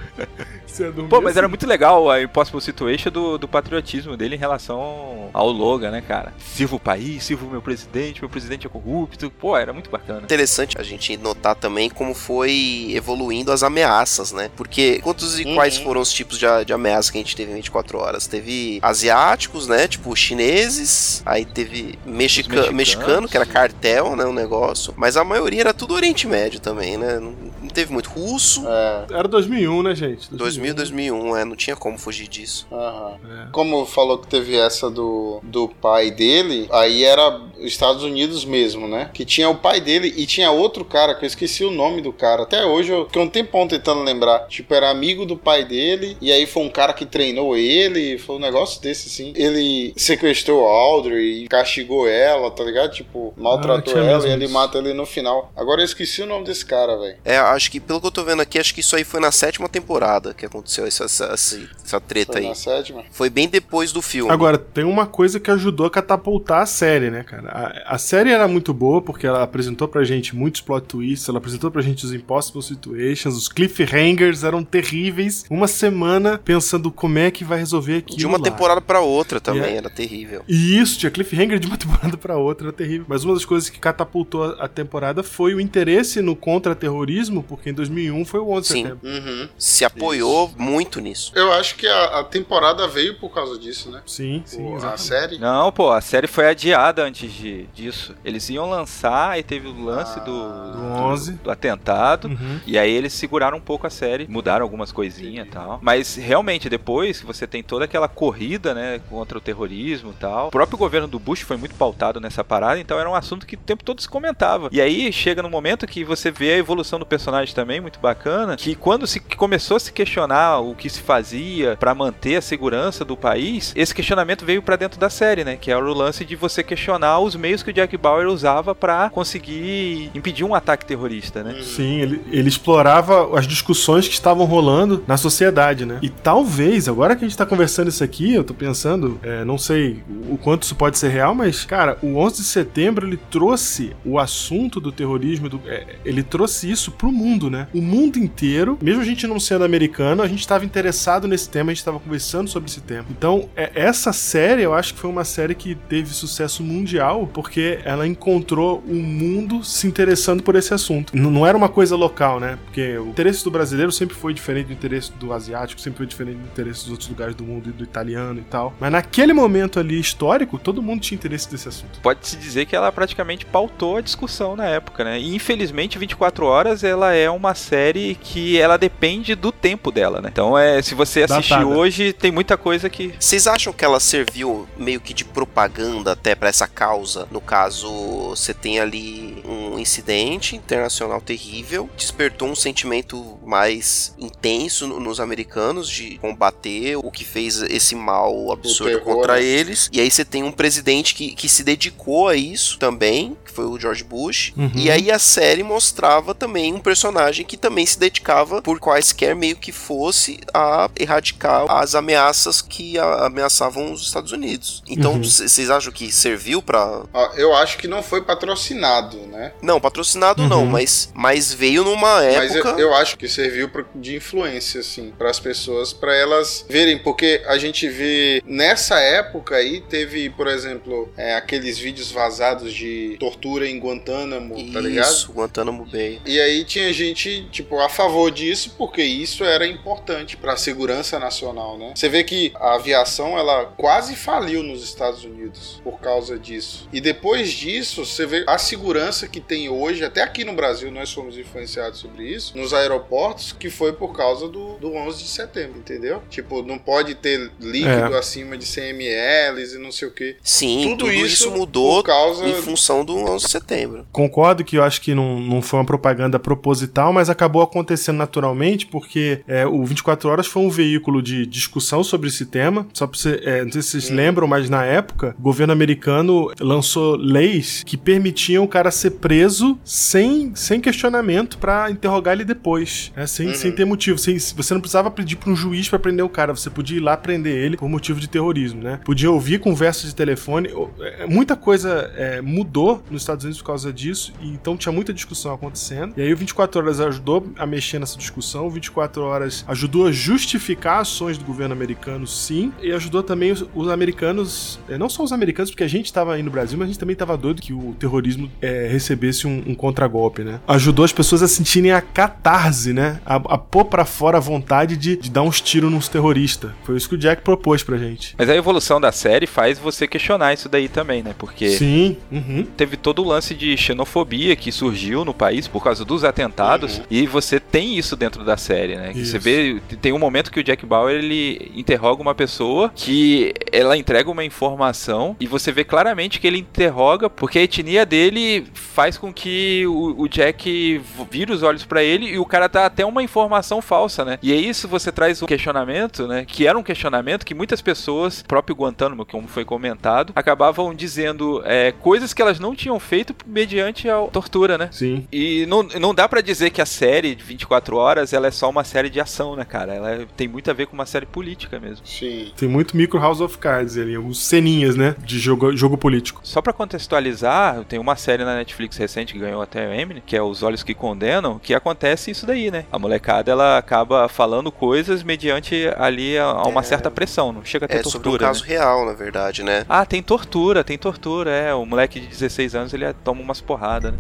Dormir Pô, mas assim. era muito legal a Impossible Situation do, do patriotismo dele em relação ao Logan, né, cara? Sirva o país, sirva o meu presidente, meu presidente é corrupto. Pô, era muito bacana. Interessante a gente notar também como foi evoluindo as ameaças, né? Porque quantos e Uhum. quais foram os tipos de, de ameaça que a gente teve em 24 horas? Teve asiáticos, né? Tipo chineses, aí teve mexica mexicanos. mexicano, que era cartel, né? O negócio. Mas a maioria era tudo Oriente Médio também, né? Não, não teve muito russo. É, Era 2001, né, gente? 2000, 2001, é, não tinha como fugir disso. aham. É. Como falou que teve essa do, do pai dele, aí era os Estados Unidos mesmo, né? Que tinha o pai dele e tinha outro cara, que eu esqueci o nome do cara. Até hoje eu fiquei um tempão tentando lembrar. Tipo, era amigo do pai dele, e aí foi um cara que treinou ele, foi um negócio desse, assim. Ele sequestrou a Audrey e castigou ela, tá ligado? Tipo, maltratou tinha ela e ele mata ele no final. Agora eu esqueci o nome desse cara, velho. É, acho que, pelo que eu tô vendo aqui, acho que isso aí foi na sétima temporada que aconteceu essa, essa, essa, essa treta Foi aí. na sétima. Foi bem depois do filme. Agora, tem uma coisa que ajudou a catapultar a série, né, cara? A, a série era muito boa porque ela apresentou pra gente muitos plot twists, ela apresentou pra gente os Impossible Situations, os cliffhangers eram terríveis. Uma semana pensando como é que vai resolver aquilo de uma lá. temporada pra outra também, E é- era terrível. E isso, tinha cliffhanger de uma temporada pra outra, era terrível. Mas uma das coisas que catapultou a, temporada foi o interesse no contra-terrorismo, porque em 2001 foi o 11 de Sim. setembro. Uhum. Se apoiou muito nisso. Eu acho que a, a temporada veio por causa disso, né? Sim, sim, O- a série. Não, pô, a série foi adiada antes de, disso. Eles iam lançar e teve o lance do, Do 11. do atentado. Uhum. E aí eles seguraram um pouco a série, mudaram algumas coisinhas e tal. Mas realmente, depois que você tem toda aquela corrida, né, contra o terrorismo e tal, o próprio governo do Bush foi muito pautado nessa parada, então era um assunto que o tempo todo se comentava. E aí chega no momento que você vê a evolução do personagem também, muito bacana, que quando se começou a se questionar o que se fazia pra manter a segurança do país, esse questionamento veio pra dentro da série, né, que era o lance de você questionar os meios que o Jack Bauer usava pra conseguir impedir um ataque terrorista, né? Sim, ele, ele explorava as discussões que estavam rolando na sociedade, né? E talvez, agora que a gente tá conversando isso aqui, eu tô pensando, é, não sei o quanto isso pode ser real, mas, cara, o 11 de setembro ele trouxe o assunto do terrorismo, do- é, ele trouxe isso pro mundo, né? O mundo inteiro, mesmo a gente não sendo americano, a gente estava interessado nesse tema, a gente estava conversando sobre esse tema. Então, é, essa série, eu acho que foi uma série que teve sucesso mundial, porque ela encontrou o mundo se interessando por esse assunto. Não era uma coisa local, né? Porque o interesse do brasileiro sempre foi diferente do interesse do asiático, sempre foi diferente do interesse dos outros lugares do mundo e do italiano e tal. Mas naquele momento ali histórico, todo mundo tinha interesse nesse assunto. Pode-se dizer que ela praticamente pautou a discussão na época, né? E infelizmente 24 horas ela é uma série que ela depende do tempo dela, né? Então é, se você assistir Datada. hoje, tem muita coisa que Vocês acham que ela serviu meio que de propaganda até pra essa causa? No caso, você tem ali um incidente internacional terrível, despertou um sentimento mais intenso no- nos americanos de combater o que fez esse mal absurdo terror, contra né? eles. E aí você tem um presidente que, que se dedicou a isso também, que foi o George Bush. Uhum. E aí a série mostrava também um personagem que também se dedicava por quaisquer meio que fosse a erradicar as ameaças que a- ameaçavam os Estados Unidos. Então, Uhum. vocês acham que serviu pra. Ó, eu acho que não foi patrocinado, né? Não, patrocinado não, Uhum. mas, mas veio numa Mas época. eu, eu acho que serviu pra- de influência, assim, para as pessoas, para elas verem, porque a gente vê nessa época aí teve, por exemplo, é, aqueles vídeos vazados de tortura em Guantánamo, tá ligado? Isso, Guantanamo Bay. E aí tinha gente, tipo, a favor disso, porque isso era importante para a segurança nacional, né? Você vê que a aviação, ela quase faliu nos Estados Unidos, Unidos por causa disso. E depois disso, você vê a segurança que tem hoje, até aqui no Brasil nós fomos influenciados sobre isso, nos aeroportos, que foi por causa do, do 11 de setembro, entendeu? Tipo, não pode ter líquido É. acima de 100 ml e não sei o que. Sim, Tudo tudo, isso isso, mudou por causa- em função do 11 de setembro. Concordo que eu acho que não, não foi uma propaganda proposital, mas acabou acontecendo naturalmente porque é, o 24 Horas foi um veículo de discussão sobre esse tema. Só pra você, é, não sei se vocês lembram, mas na época o governo americano lançou leis que permitiam o cara ser preso sem, sem questionamento pra interrogar ele depois, né? sem, sem ter motivo. Sem, você não precisava pedir pra um juiz pra prender o cara, você podia ir lá prender ele por motivo de terrorismo, né? Podia ouvir conversas de telefone. o- é, Muita coisa é, mudou nos Estados Unidos por causa disso, e então tinha muita discussão acontecendo. E aí o 24 Horas ajudou a mexer nessa discussão, o 24 Horas ajudou a justificar ações do governo americano, sim, e ajudou também os, os americanos, é, não só os americanos, porque a gente tava aí no Brasil, mas a gente também tava doido que o terrorismo é, recebesse um, um contragolpe, né? Ajudou as pessoas a sentirem a catarse, né? A, a pôr pra fora a vontade de, de dar uns tiros nos terroristas. Foi isso que o Jack propôs pra gente. Mas a evolução da série faz você questionar isso daí também, né? Porque Sim, uhum. teve todo o lance de xenofobia que surgiu no país por causa dos atentados Uhum. e você tem isso dentro da série, né? Que Isso. Você vê, tem um momento que o Jack Bauer ele interroga uma pessoa que ela entrega uma informação e você vê claramente que ele interroga porque a etnia dele faz com que o, o Jack vire os olhos pra ele e o cara dá até uma informação falsa, né? E é isso você traz um questionamento, né? Que era um questionamento que muitas pessoas, próprio Guantánamo, como foi comentado, acabavam dizendo é, coisas que elas não tinham feito mediante a tortura, né? Sim. E não, não dá pra dizer que a série de 24 horas ela é só uma série de ação, né, cara? Ela é- tem muito a ver com uma série política mesmo. Sim. Tem muito micro House of Cards ali, alguns ceninhas, né? De jogo, jogo político. Só pra contextualizar, tem uma série na Netflix recente que ganhou até o Emmy, que é Os Olhos que Condenam, que acontece isso daí, né? A molecada ela acaba falando coisas mediante ali a, a uma É. certa pressão, não chega a ter É sobre um tortura, caso né? real, na verdade, né? Ah, tem tortura, tem tortura, é. O moleque de 16 anos ele toma umas porradas, né?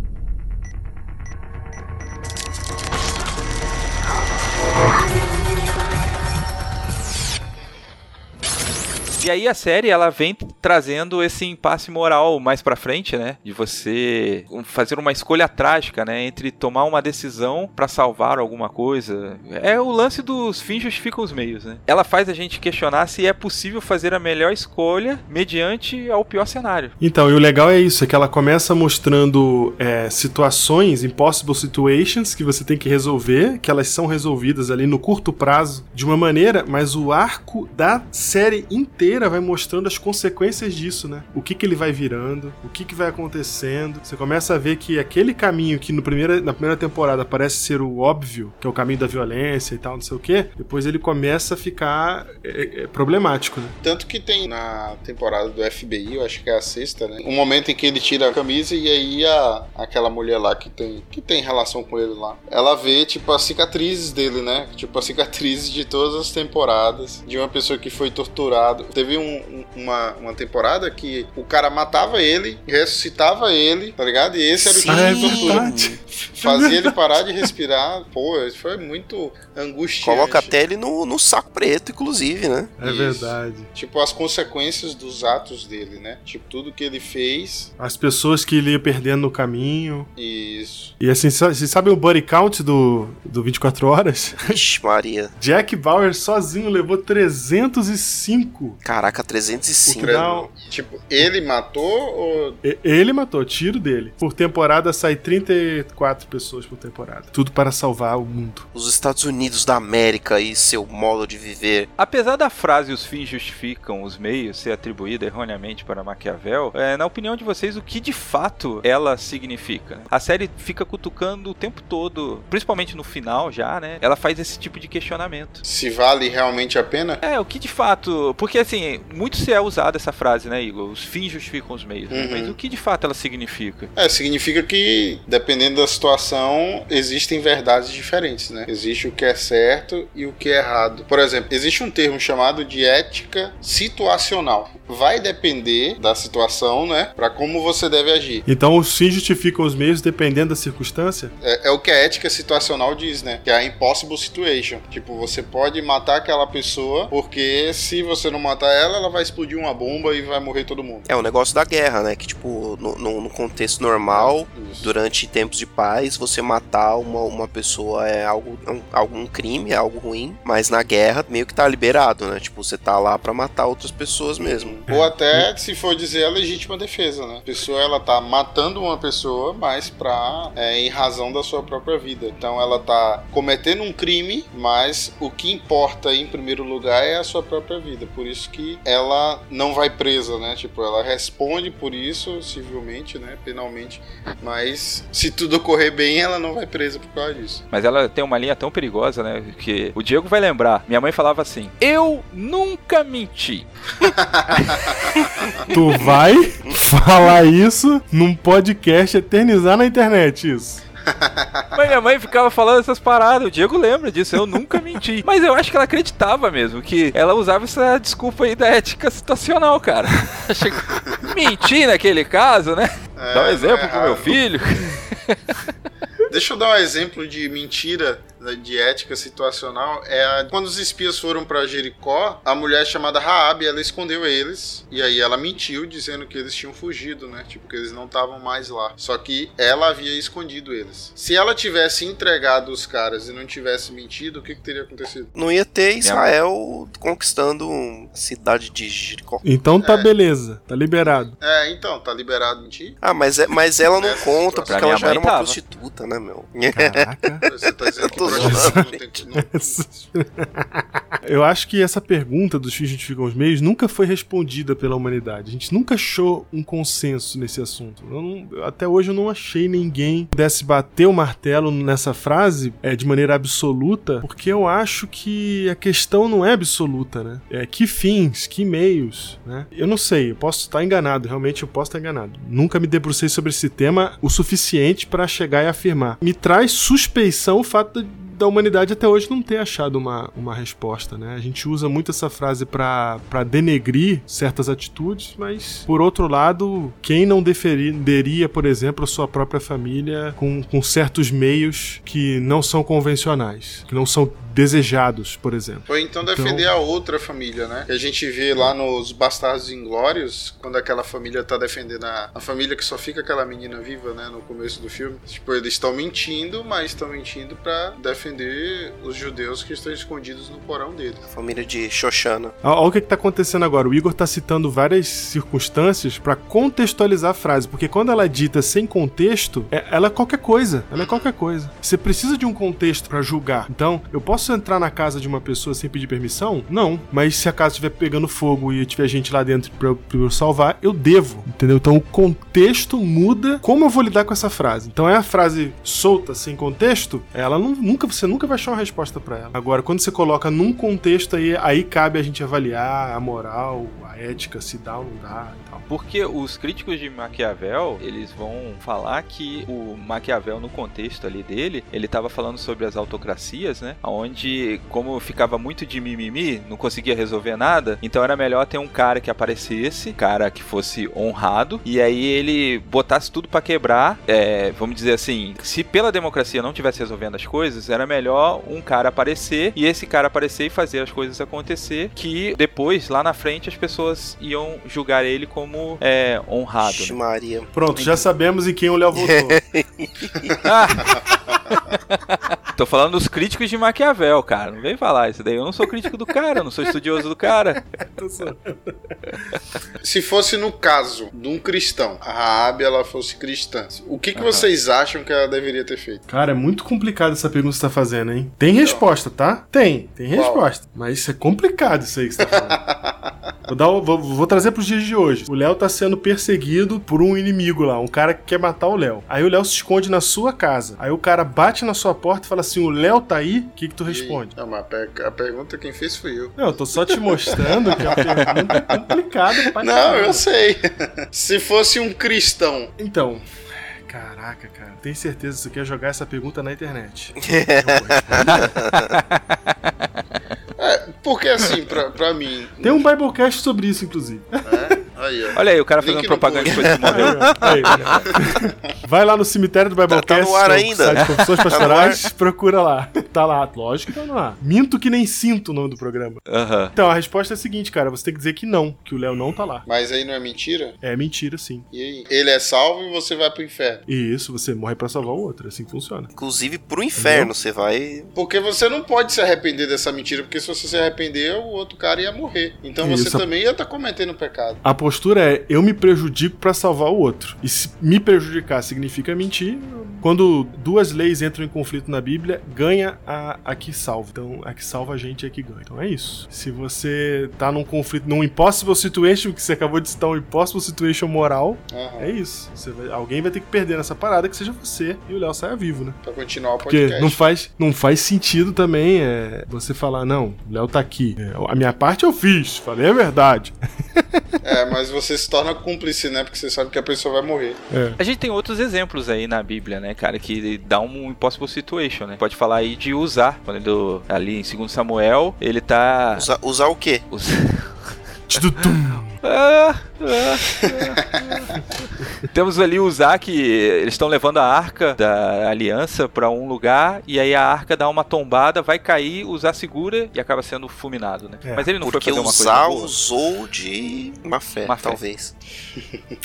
E aí a série ela vem trazendo esse impasse moral mais pra frente, né? De você fazer uma escolha trágica, né? Entre tomar uma decisão pra salvar alguma coisa. É o lance dos fins justificam os meios, né? Ela faz a gente questionar se é possível fazer a melhor escolha mediante ao pior cenário. Então, e o legal é isso, é que ela começa mostrando é, situações, impossible situations, que você tem que resolver, que elas são resolvidas ali no curto prazo de uma maneira, mas o arco da série inteira vai mostrando as consequências disso, né? O que que ele vai virando, o que que vai acontecendo. Você começa a ver que aquele caminho que no primeira, na primeira temporada parece ser o óbvio, que é o caminho da violência e tal, não sei o quê, depois ele começa a ficar é, é, problemático, né? Tanto que tem na temporada do FBI, eu acho que é a sexta, né? Um momento em que ele tira a camisa e aí a, aquela mulher lá que tem, que tem relação com ele lá, ela vê, tipo, as cicatrizes dele, né? Tipo, as cicatrizes de todas as temporadas de uma pessoa que foi torturado. Teve um- um- uma, uma temporada que o cara matava ele, ressuscitava ele, tá ligado? E esse era o Sim. tipo Ah, é de tortura. Fazia ele parar de respirar. Pô, isso foi muito angustiante. Coloca até ele no, no saco preto, inclusive, né? É Isso. verdade. Tipo, as consequências dos atos dele, né? Tipo, tudo que ele fez. As pessoas que ele ia perdendo no caminho. Isso. E assim, vocês sabem o body count do, do 24 Horas? Ixi, Maria. Jack Bauer sozinho levou 305. Caraca, 305. Não. Tipo, ele matou ou. Ele matou, tiro dele. Por temporada sai 34 pessoas por temporada. Tudo para salvar o mundo. Os Estados Unidos da América e seu modo de viver. Apesar da frase os fins justificam os meios ser atribuída erroneamente para Maquiavel, é, na opinião de vocês, o que de fato ela significa? A série fica cutucando o tempo todo, principalmente no final já, né? Ela faz esse tipo de questionamento. Se vale realmente a pena? É, o que de fato. Porque assim, muito se é usada essa frase, né, Igor? Os fins justificam os meios. né? Uhum. Mas o que de fato ela significa? É, significa que, dependendo da situação, existem verdades diferentes, né? Existe o que é certo e o que é errado. Por exemplo, existe um termo chamado de ética situacional. Vai depender da situação, né? Pra como você deve agir. Então os fins justificam os meios dependendo da circunstância? É, é o que a ética situacional diz, né? Que é a impossible situation. Tipo, você pode matar aquela pessoa porque se você não matar ela, ela vai explodir uma bomba e vai morrer todo mundo. É o negócio da guerra, né? Que, tipo, no, no- no contexto normal, Isso. durante tempos de paz, você matar uma, uma pessoa é algo, é um, algum crime, é algo ruim, mas na guerra meio que tá liberado, né? Tipo, você tá lá pra matar outras pessoas mesmo. Ou até, se for dizer, a legítima defesa, né? A pessoa, ela tá matando uma pessoa, mas pra, é, em razão da sua própria vida. Então ela tá cometendo um crime, mas o que importa em primeiro lugar é a sua própria vida. Por isso que ela não vai presa, né? Tipo, ela responde por isso, civilmente, né? Penalmente. Mas se tudo ocorrer bem, ela não vai presa por causa disso. Mas ela tem uma linha tão perigosa, né? Que o Diego vai lembrar. Minha mãe falava assim: Eu nunca menti. Tu vai falar isso num podcast eternizar na internet, isso. Mas minha mãe ficava falando essas paradas. O Diego lembra disso. Eu nunca menti. Mas eu acho que ela acreditava mesmo. Que ela usava essa desculpa aí da ética situacional, cara. Mentir naquele caso, né? É, Dá um é exemplo pro meu filho. Deixa eu dar um exemplo de mentira de ética situacional. É a- quando os espias foram pra Jericó, a mulher chamada Raab, ela escondeu eles e aí ela mentiu dizendo que eles tinham fugido, né? Tipo que eles não estavam mais lá. Só que ela havia escondido eles. Se ela tivesse entregado os caras e não tivesse mentido, o que, que teria acontecido? Não ia ter Israel conquistando a cidade de Jericó. Então tá É. beleza, tá liberado. É, então, tá liberado mentir? Ah, mas, é, mas ela não conta situação. porque ela já era uma tava. prostituta, né, meu? Caraca. Você tá dizendo que Eu acho que essa pergunta dos fins justificam os meios nunca foi respondida pela humanidade. A gente nunca achou um consenso nesse assunto. Eu não- eu- até hoje eu não achei ninguém que pudesse bater o martelo nessa frase é, de maneira absoluta, porque eu acho que a questão não é absoluta, né? É que fins, que meios, né? Eu não sei, eu posso estar enganado, realmente eu posso estar enganado. Nunca me debrucei sobre esse tema o suficiente para chegar e afirmar. Me traz suspeição o fato de da humanidade até hoje não ter achado uma, uma resposta, né? A gente usa muito essa frase pra denegrir certas atitudes, mas por outro lado, quem não defenderia, por exemplo, a sua própria família com, com certos meios que não são convencionais, que não são desejados, por exemplo. Ou então defender a outra família, né? Que a gente vê lá nos Bastardos Inglórios, quando aquela família tá defendendo a, a família que só fica aquela menina viva, né? No começo do filme. Tipo, eles estão mentindo, mas estão mentindo pra defender os judeus que estão escondidos no porão deles. Família de Xoxana. Olha o que, que tá acontecendo agora. O Igor tá citando várias circunstâncias pra contextualizar a frase, porque quando ela é dita sem contexto, é- ela é qualquer coisa. Ela é qualquer coisa. Você precisa de um contexto pra julgar. Então, eu posso entrar na casa de uma pessoa sem pedir permissão? Não. Mas se a casa estiver pegando fogo e tiver gente lá dentro pra eu, pra eu salvar, eu devo. Entendeu? Então, o contexto muda como eu vou lidar com essa frase. Então, é a frase solta, sem contexto, ela não- nunca, você nunca vai achar uma resposta pra ela. Agora, quando você coloca num contexto, aí, aí cabe a gente avaliar a moral, a ética, se dá ou não dá e tal. Porque os críticos de Maquiavel, eles vão falar que o Maquiavel, no contexto ali dele, ele tava falando sobre as autocracias, né? Onde, como ficava muito de mimimi, não conseguia resolver nada, então era melhor ter um cara que aparecesse, cara que fosse honrado, e aí ele botasse tudo pra quebrar. é, vamos dizer assim, se pela democracia não tivesse resolvendo as coisas, era melhor um cara aparecer e esse cara aparecer e fazer as coisas acontecer, que depois, lá na frente, as pessoas iam julgar ele como é, honrado. Né? Maria. Pronto, já sabemos em quem o Léo votou. Ah! Tô falando dos críticos de Maquiavel, cara. Não vem falar isso daí. Eu não sou crítico do cara, eu não sou estudioso do cara. Se fosse no caso de um cristão, a Raab ela fosse cristã, o que, que vocês acham que ela deveria ter feito? Cara, é muito complicado essa pergunta que você tá fazendo, hein? Tem resposta, tá? Tem, tem Qual? resposta. Mas isso é complicado isso aí que você tá falando. vou, dar o- vou, vou trazer pros dias de hoje. O Léo tá sendo perseguido por um inimigo lá, um cara que quer matar o Léo. Aí o Léo se esconde na sua casa. Aí o cara bate na sua porta e fala assim: o Léo tá aí? O que, que tu responde? Não, mas a per- a pergunta quem fez fui eu. Não, eu tô só te mostrando que a pergunta é complicada pra Não, eu sei. Se fosse um cristão, Então. Caraca, cara. Tem certeza que você quer jogar essa pergunta na internet? é, Porque assim, pra, pra mim. Tem um Biblecast sobre isso, inclusive. É? Aí. Olha aí, o cara fazendo propaganda depois que morreu. Aí. Vai lá no cemitério do Biblecast. Tá- tá no ar é ainda. site de Confissões Tá Pastorais, procura lá. Tá lá, lógico que tá no ar. Minto que nem sinto o nome do programa. Aham. Então, a resposta é a seguinte, cara. Você tem que dizer que não, que o Léo não tá lá. Mas aí não é mentira? É mentira, sim. E aí? Ele é salvo e você vai pro inferno. E isso, você morre pra salvar o outro. É assim que funciona. Inclusive pro inferno, você vai. Porque você não pode se arrepender dessa mentira, porque se você se arrepender, o outro cara ia morrer. Então você Isso. também ia estar cometendo pecado. A postura é eu me prejudico pra salvar o outro. E se me prejudicar significa mentir. Quando duas leis entram em conflito na Bíblia, ganha a, a que salva. Então, a que salva a gente é a que ganha. Então é isso. Se você tá num conflito, num impossible situation, que você acabou de citar um impossible situation moral, Aham. é isso. Vai- alguém vai ter que perder nessa parada que seja você e o Léo saia vivo, né? Pra continuar o Porque podcast. não faz, não faz sentido também é, você falar, não, o Léo tá aqui. É, a minha parte eu fiz, falei a verdade. É, mas você se torna cúmplice, né? Porque você sabe que a pessoa vai morrer. É. A gente tem outros exemplos aí na Bíblia, né, cara, que dá um impossible situation, né? Pode falar aí de usar, quando ele, ali em 2 Samuel, ele tá... Usar, usar o quê? usa-. Ah, ah, ah. Temos ali o Zá que eles estão levando a arca da aliança pra um lugar e aí a arca dá uma tombada, vai cair, o Zá segura e acaba sendo fulminado, né? É, Mas ele não Porque foi fazer uma usar coisa boa. usou de má fé, Má fé. talvez.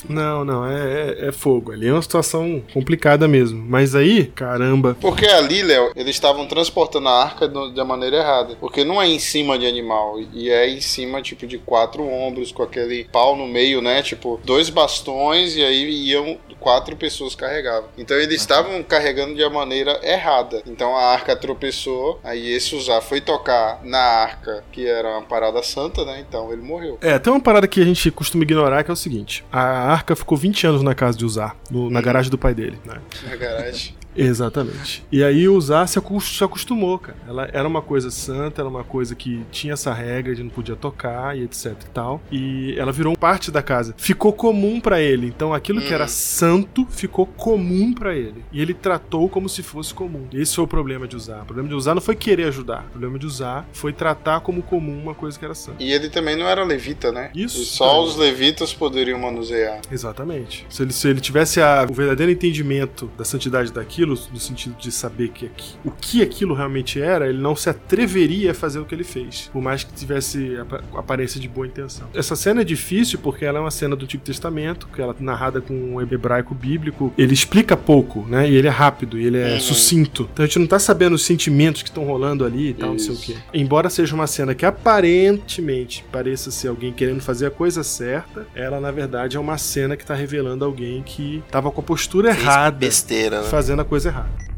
Não, não, é, é- é fogo. Ali é uma situação complicada mesmo. Mas aí, caramba. Porque ali, Léo, eles estavam transportando a arca da maneira errada. Porque não é em cima de animal, e é em cima, tipo, de quatro ombros, com aquele pau no meio, né? Tipo, dois bastões, e aí iam quatro pessoas carregavam. Então eles estavam carregando de uma maneira errada. Então a arca tropeçou, aí esse usar foi tocar na arca, que era uma parada santa, né? Então ele morreu. É, tem uma parada que a gente costuma ignorar que é o seguinte: a arca ficou 20 anos na casa de Usar, na garagem do pai dele, né? Na garagem. Exatamente. E aí o Uzar se acos- se acostumou, cara. Ela era uma coisa santa, era uma coisa que tinha essa regra de não podia tocar e etc e tal. E ela virou parte da casa. Ficou comum pra ele. Então aquilo que era santo ficou comum pra ele. E ele tratou como se fosse comum. Esse foi o problema de usar. O problema de usar não foi querer ajudar. O problema de usar foi tratar como comum uma coisa que era santa. E ele também não era levita, né? Isso. E só É. os levitas poderiam manusear. Exatamente. Se ele, se ele tivesse a- o verdadeiro entendimento da santidade daquilo, no sentido de saber que aqui- o que aquilo realmente era, ele não se atreveria a fazer o que ele fez, por mais que tivesse apa- aparência de boa intenção. Essa cena é difícil porque ela é uma cena do Antigo Testamento, que ela é narrada com um hebraico bíblico. Ele explica pouco, né? E ele é rápido, e ele é Uhum. sucinto. Então a gente não tá sabendo os sentimentos que estão rolando ali e tal, não sei o Isso. quê. Embora seja uma cena que aparentemente pareça ser alguém querendo fazer a coisa certa, ela na verdade é uma cena que tá revelando alguém que tava com a postura Fez errada, besteira, né? fazendo a coisa errada.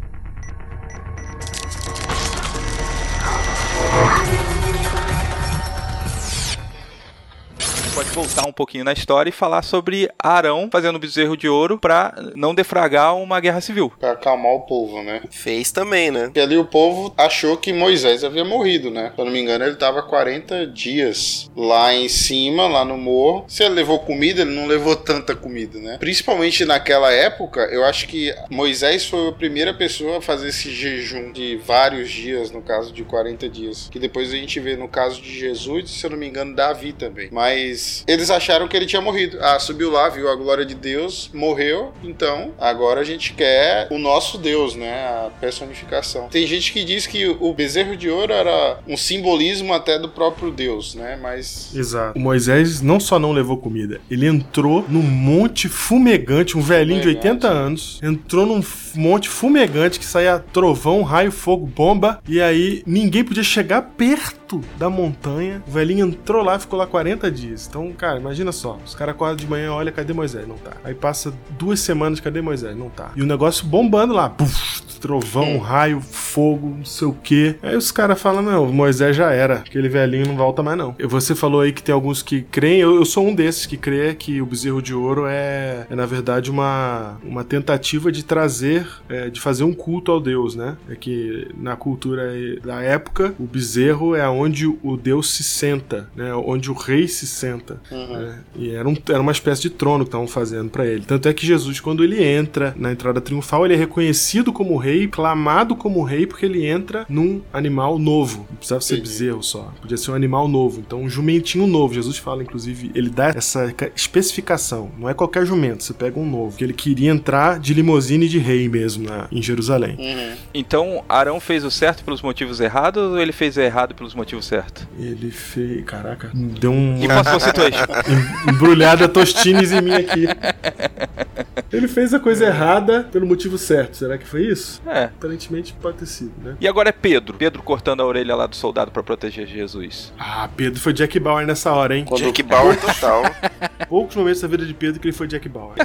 Voltar um pouquinho na história e falar sobre Arão fazendo bezerro de ouro pra não defragar uma guerra civil. Pra acalmar o povo, né? Fez também, né? Porque ali o povo achou que Moisés havia morrido, né? Se eu não me engano, ele tava 40 dias lá em cima, lá no morro. Se ele levou comida, ele não levou tanta comida, né? Principalmente naquela época, eu acho que Moisés foi a primeira pessoa a fazer esse jejum de vários dias, no caso de 40 dias. Que depois a gente vê no caso de Jesus, se eu não me engano, Davi também. Mas eles acharam que ele tinha morrido. Ah, subiu lá, viu a glória de Deus, morreu. Então, agora a gente quer o nosso Deus, né? A personificação. Tem gente que diz que o bezerro de ouro era um simbolismo até do próprio Deus, né? Mas Exato. O Moisés não só não levou comida, ele entrou num monte fumegante, um velhinho de Fumegante. 80 anos, entrou num monte fumegante que saía trovão, raio, fogo, bomba, e aí ninguém podia chegar perto da montanha. O velhinho entrou lá e ficou lá 40 dias. Então, cara, imagina só, os caras acordam de manhã, olha, cadê Moisés? Não tá. Aí passa duas semanas, cadê Moisés? Não tá. E o negócio bombando lá, puf, trovão, raio, fogo, não sei o quê. Aí os caras falam, não, Moisés já era, aquele velhinho não volta mais não. E Você falou aí que tem alguns que creem, eu, eu sou um desses que crê que o bezerro de ouro é, é na verdade uma, uma tentativa de trazer, é, de fazer um culto ao Deus, né? É que na cultura da época, o bezerro é onde o Deus se senta, né? Onde o rei se senta. né? E era, um- era uma espécie de trono que estavam fazendo pra ele. Tanto é que Jesus, quando ele entra na entrada triunfal, ele é reconhecido como rei rei, clamado como rei, porque ele entra num animal novo. Não precisava ser Entendi. bezerro só. Podia ser um animal novo. Então, um jumentinho novo. Jesus fala, inclusive, ele dá essa ca- especificação. Não é qualquer jumento, você pega um novo. Que ele queria entrar de limusine de rei mesmo na, em Jerusalém. Uhum. Então, Arão fez o certo pelos motivos errados ou ele fez o errado pelos motivos certos? Ele fez. Caraca, deu um. Impossible situation. em- embrulhada tostines em mim aqui. Ele fez a coisa errada pelo motivo certo. Será que foi isso? É. Aparentemente pode ter sido, né? E agora é Pedro. Pedro cortando a orelha lá do soldado pra proteger Jesus. Ah, Pedro foi Jack Bauer nessa hora, hein? Quando- Jack Bauer total. Poucos momentos da vida de Pedro que ele foi Jack Bauer.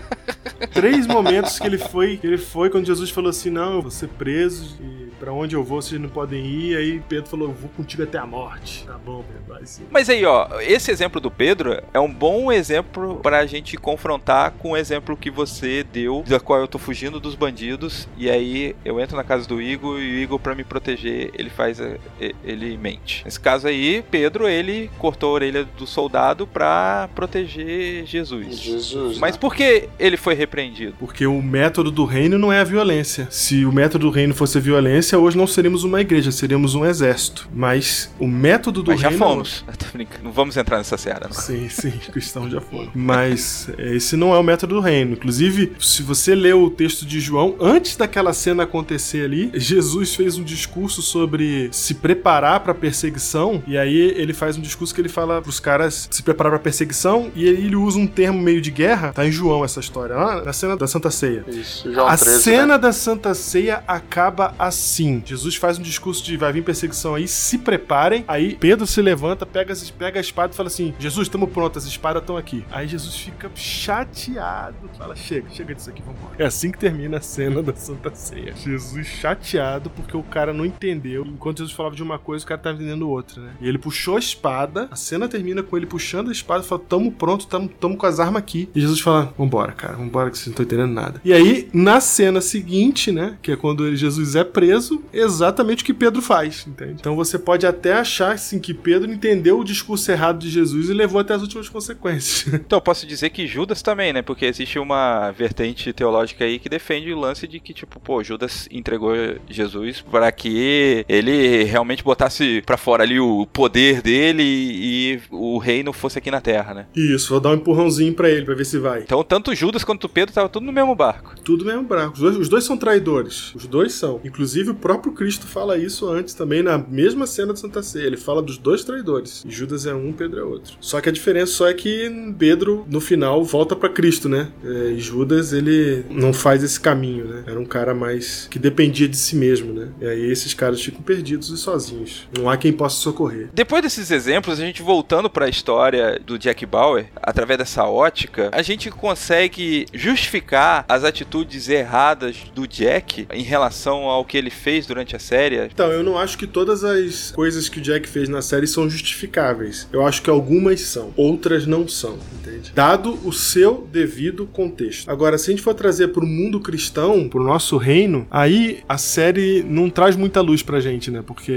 Três momentos que ele foi, que ele foi quando Jesus falou assim: "Não, eu vou ser preso e pra onde eu vou vocês não podem ir". Aí Pedro falou: "Eu vou contigo até a morte". Tá bom, Pedro, vai sim. Mas aí, ó, esse exemplo do Pedro é um bom exemplo pra gente confrontar com o exemplo que você deu, da qual eu tô fugindo dos bandidos, e aí eu entro na casa do Igor e o Igor, pra me proteger, ele faz. a- e- ele mente. Nesse caso aí, Pedro, ele cortou a orelha do soldado pra proteger Jesus. Jesus. Mas né? por que ele foi repreendido? Porque o método do reino não é a violência. Se o método do reino fosse a violência, hoje não seríamos uma igreja, seríamos um exército. Mas o método do Mas já reino fomos. Não vamos entrar nessa seara, não. Sim, sim, cristãos já foram. Mas é, esse não é o método do reino. Inclusive, se você lê o texto de João, antes daquela cena acontecer ali, Jesus fez um discurso sobre se preparar pra perseguição. E aí ele faz um discurso que ele fala pros caras se preparar pra perseguição. E aí ele usa um termo meio de guerra. Tá em João essa história, lá na cena da Santa Ceia. Isso, João a 13, cena né? da Santa Ceia acaba assim. Jesus faz um discurso de vai vir perseguição aí, se preparem. Aí Pedro se levanta, pega, pega a espada e fala assim: Jesus, estamos prontos, as espadas estão aqui. Aí Jesus fica chateado. Fala: chega, chega disso aqui, vambora. É assim que termina a cena da Santa Ceia. Jesus chateado porque o cara não entendeu. Enquanto Jesus falava de uma coisa, o cara tava entendendo outra, né? E ele puxou a espada, a cena termina com ele puxando a espada e fala: tamo pronto, tamo, tamo com as armas aqui. E Jesus fala: vambora, cara, vambora que vocês não estão entendendo nada. E aí, na cena seguinte, né, que é quando Jesus é preso, exatamente o que Pedro faz, entende? Então você pode até achar, assim, que Pedro entendeu o discurso errado de Jesus e levou até as últimas consequências. Então, eu posso dizer que Judas também, né? Porque existe uma vertente teológica aí que defende o lance de que, tipo, pô, Judas entregou Jesus para que ele realmente botasse pra fora ali o poder dele e, e o reino fosse aqui na terra, né? Isso, vou dar um empurrãozinho pra ele, pra ver se vai. Então, tanto Judas quanto Pedro tava tudo no mesmo barco. Tudo mesmo branco. Os dois, os dois são traidores. Os dois são. Inclusive, o próprio Cristo fala isso antes também, na mesma cena de Santa Ceia. Ele fala dos dois traidores. Judas é um, Pedro é outro. Só que a diferença só é que Pedro, no final, volta pra Cristo, né? É, e Judas, ele não faz esse caminho, né? Era um cara mais que dependia de si mesmo, né? E aí esses caras ficam perdidos e sozinhos. Não há quem possa socorrer. Depois desses exemplos, a gente voltando pra história do Jack Bauer, através dessa ótica, a gente consegue justificar as atitudes erradas do Jack em relação ao que ele fez durante a série. Então, eu não acho que todas as coisas que o Jack fez na série são justificáveis. Eu acho que algumas são, outras não são, entende? Dado o seu devido contexto. Agora, se a gente for trazer pro mundo cristão, pro nosso reino, aí a série não traz muita luz pra gente, né? Porque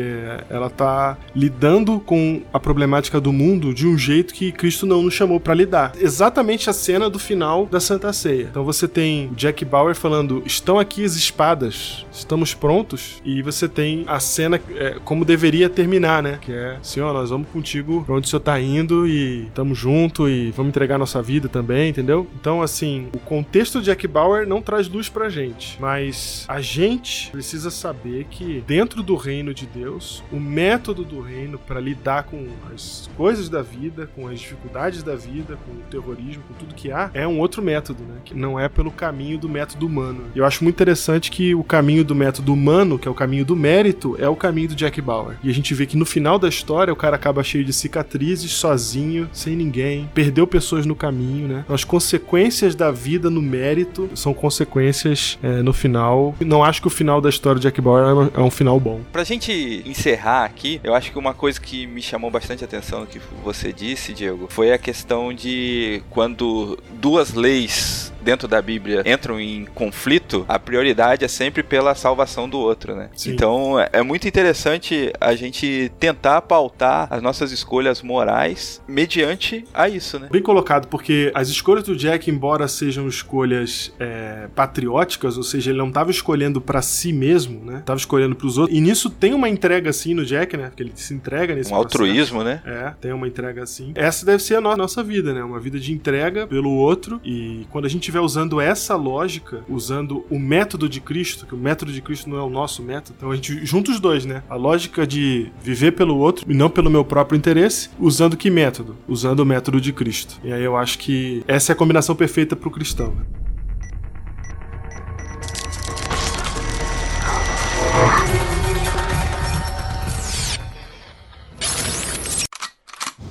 ela tá lidando com a problemática do mundo de um jeito que Cristo não nos chamou pra lidar. Exatamente a cena do final da Santa Ceia. Então você tem Jack Bauer falando: "Estão aqui as espadas, estamos prontos". E você tem a cena é, como deveria terminar, né? Que é: "Senhor, nós vamos contigo pra onde o senhor tá indo e tamo junto e vamos entregar nossa vida também", entendeu? Então, assim, o contexto de Jack Bauer não traz luz pra gente, mas a gente precisa saber que dentro do reino de Deus, o método do reino para lidar com as coisas da vida, com as dificuldades da vida, com o terrorismo, com tudo que há, é um outro método, né? Que não é pelo caminho do método humano. E eu acho muito interessante que o caminho do método humano, que é o caminho do mérito, é o caminho do Jack Bauer. E a gente vê que no final da história o cara acaba cheio de cicatrizes, sozinho, sem ninguém, perdeu pessoas no caminho, né? As consequências da vida no mérito são consequências é, no final. Não acho que o final da história do Jack Bauer é um- é um final bom. Pra gente encerrar aqui, eu acho que uma coisa que me chamou bastante atenção no que você disse, Diego, foi a questão de quando duas leis dentro da Bíblia entram em conflito, a prioridade é sempre pela salvação do outro, né? Sim. Então é muito interessante a gente tentar pautar as nossas escolhas morais mediante a isso, né? Bem colocado, porque as escolhas do Jack, embora sejam escolhas é, patrióticas, ou seja, ele não estava escolhendo pra si mesmo, né? Tava escolhendo pros outros. E nisso tem uma entrega assim no Jack, né? Porque ele se entrega nesse Um processo. altruísmo, né? É, tem uma entrega assim. Essa deve ser a no- nossa vida, né? Uma vida de entrega pelo outro. E quando a gente estiver usando essa lógica, usando o método de Cristo, que o método de Cristo não é o nosso método, então a gente junta os dois, né? A lógica de viver pelo outro e não pelo meu próprio interesse, usando que método? Usando o método de Cristo. E aí eu acho que essa é a combinação perfeita pro cristão. né?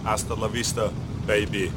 Hasta la vista, baby.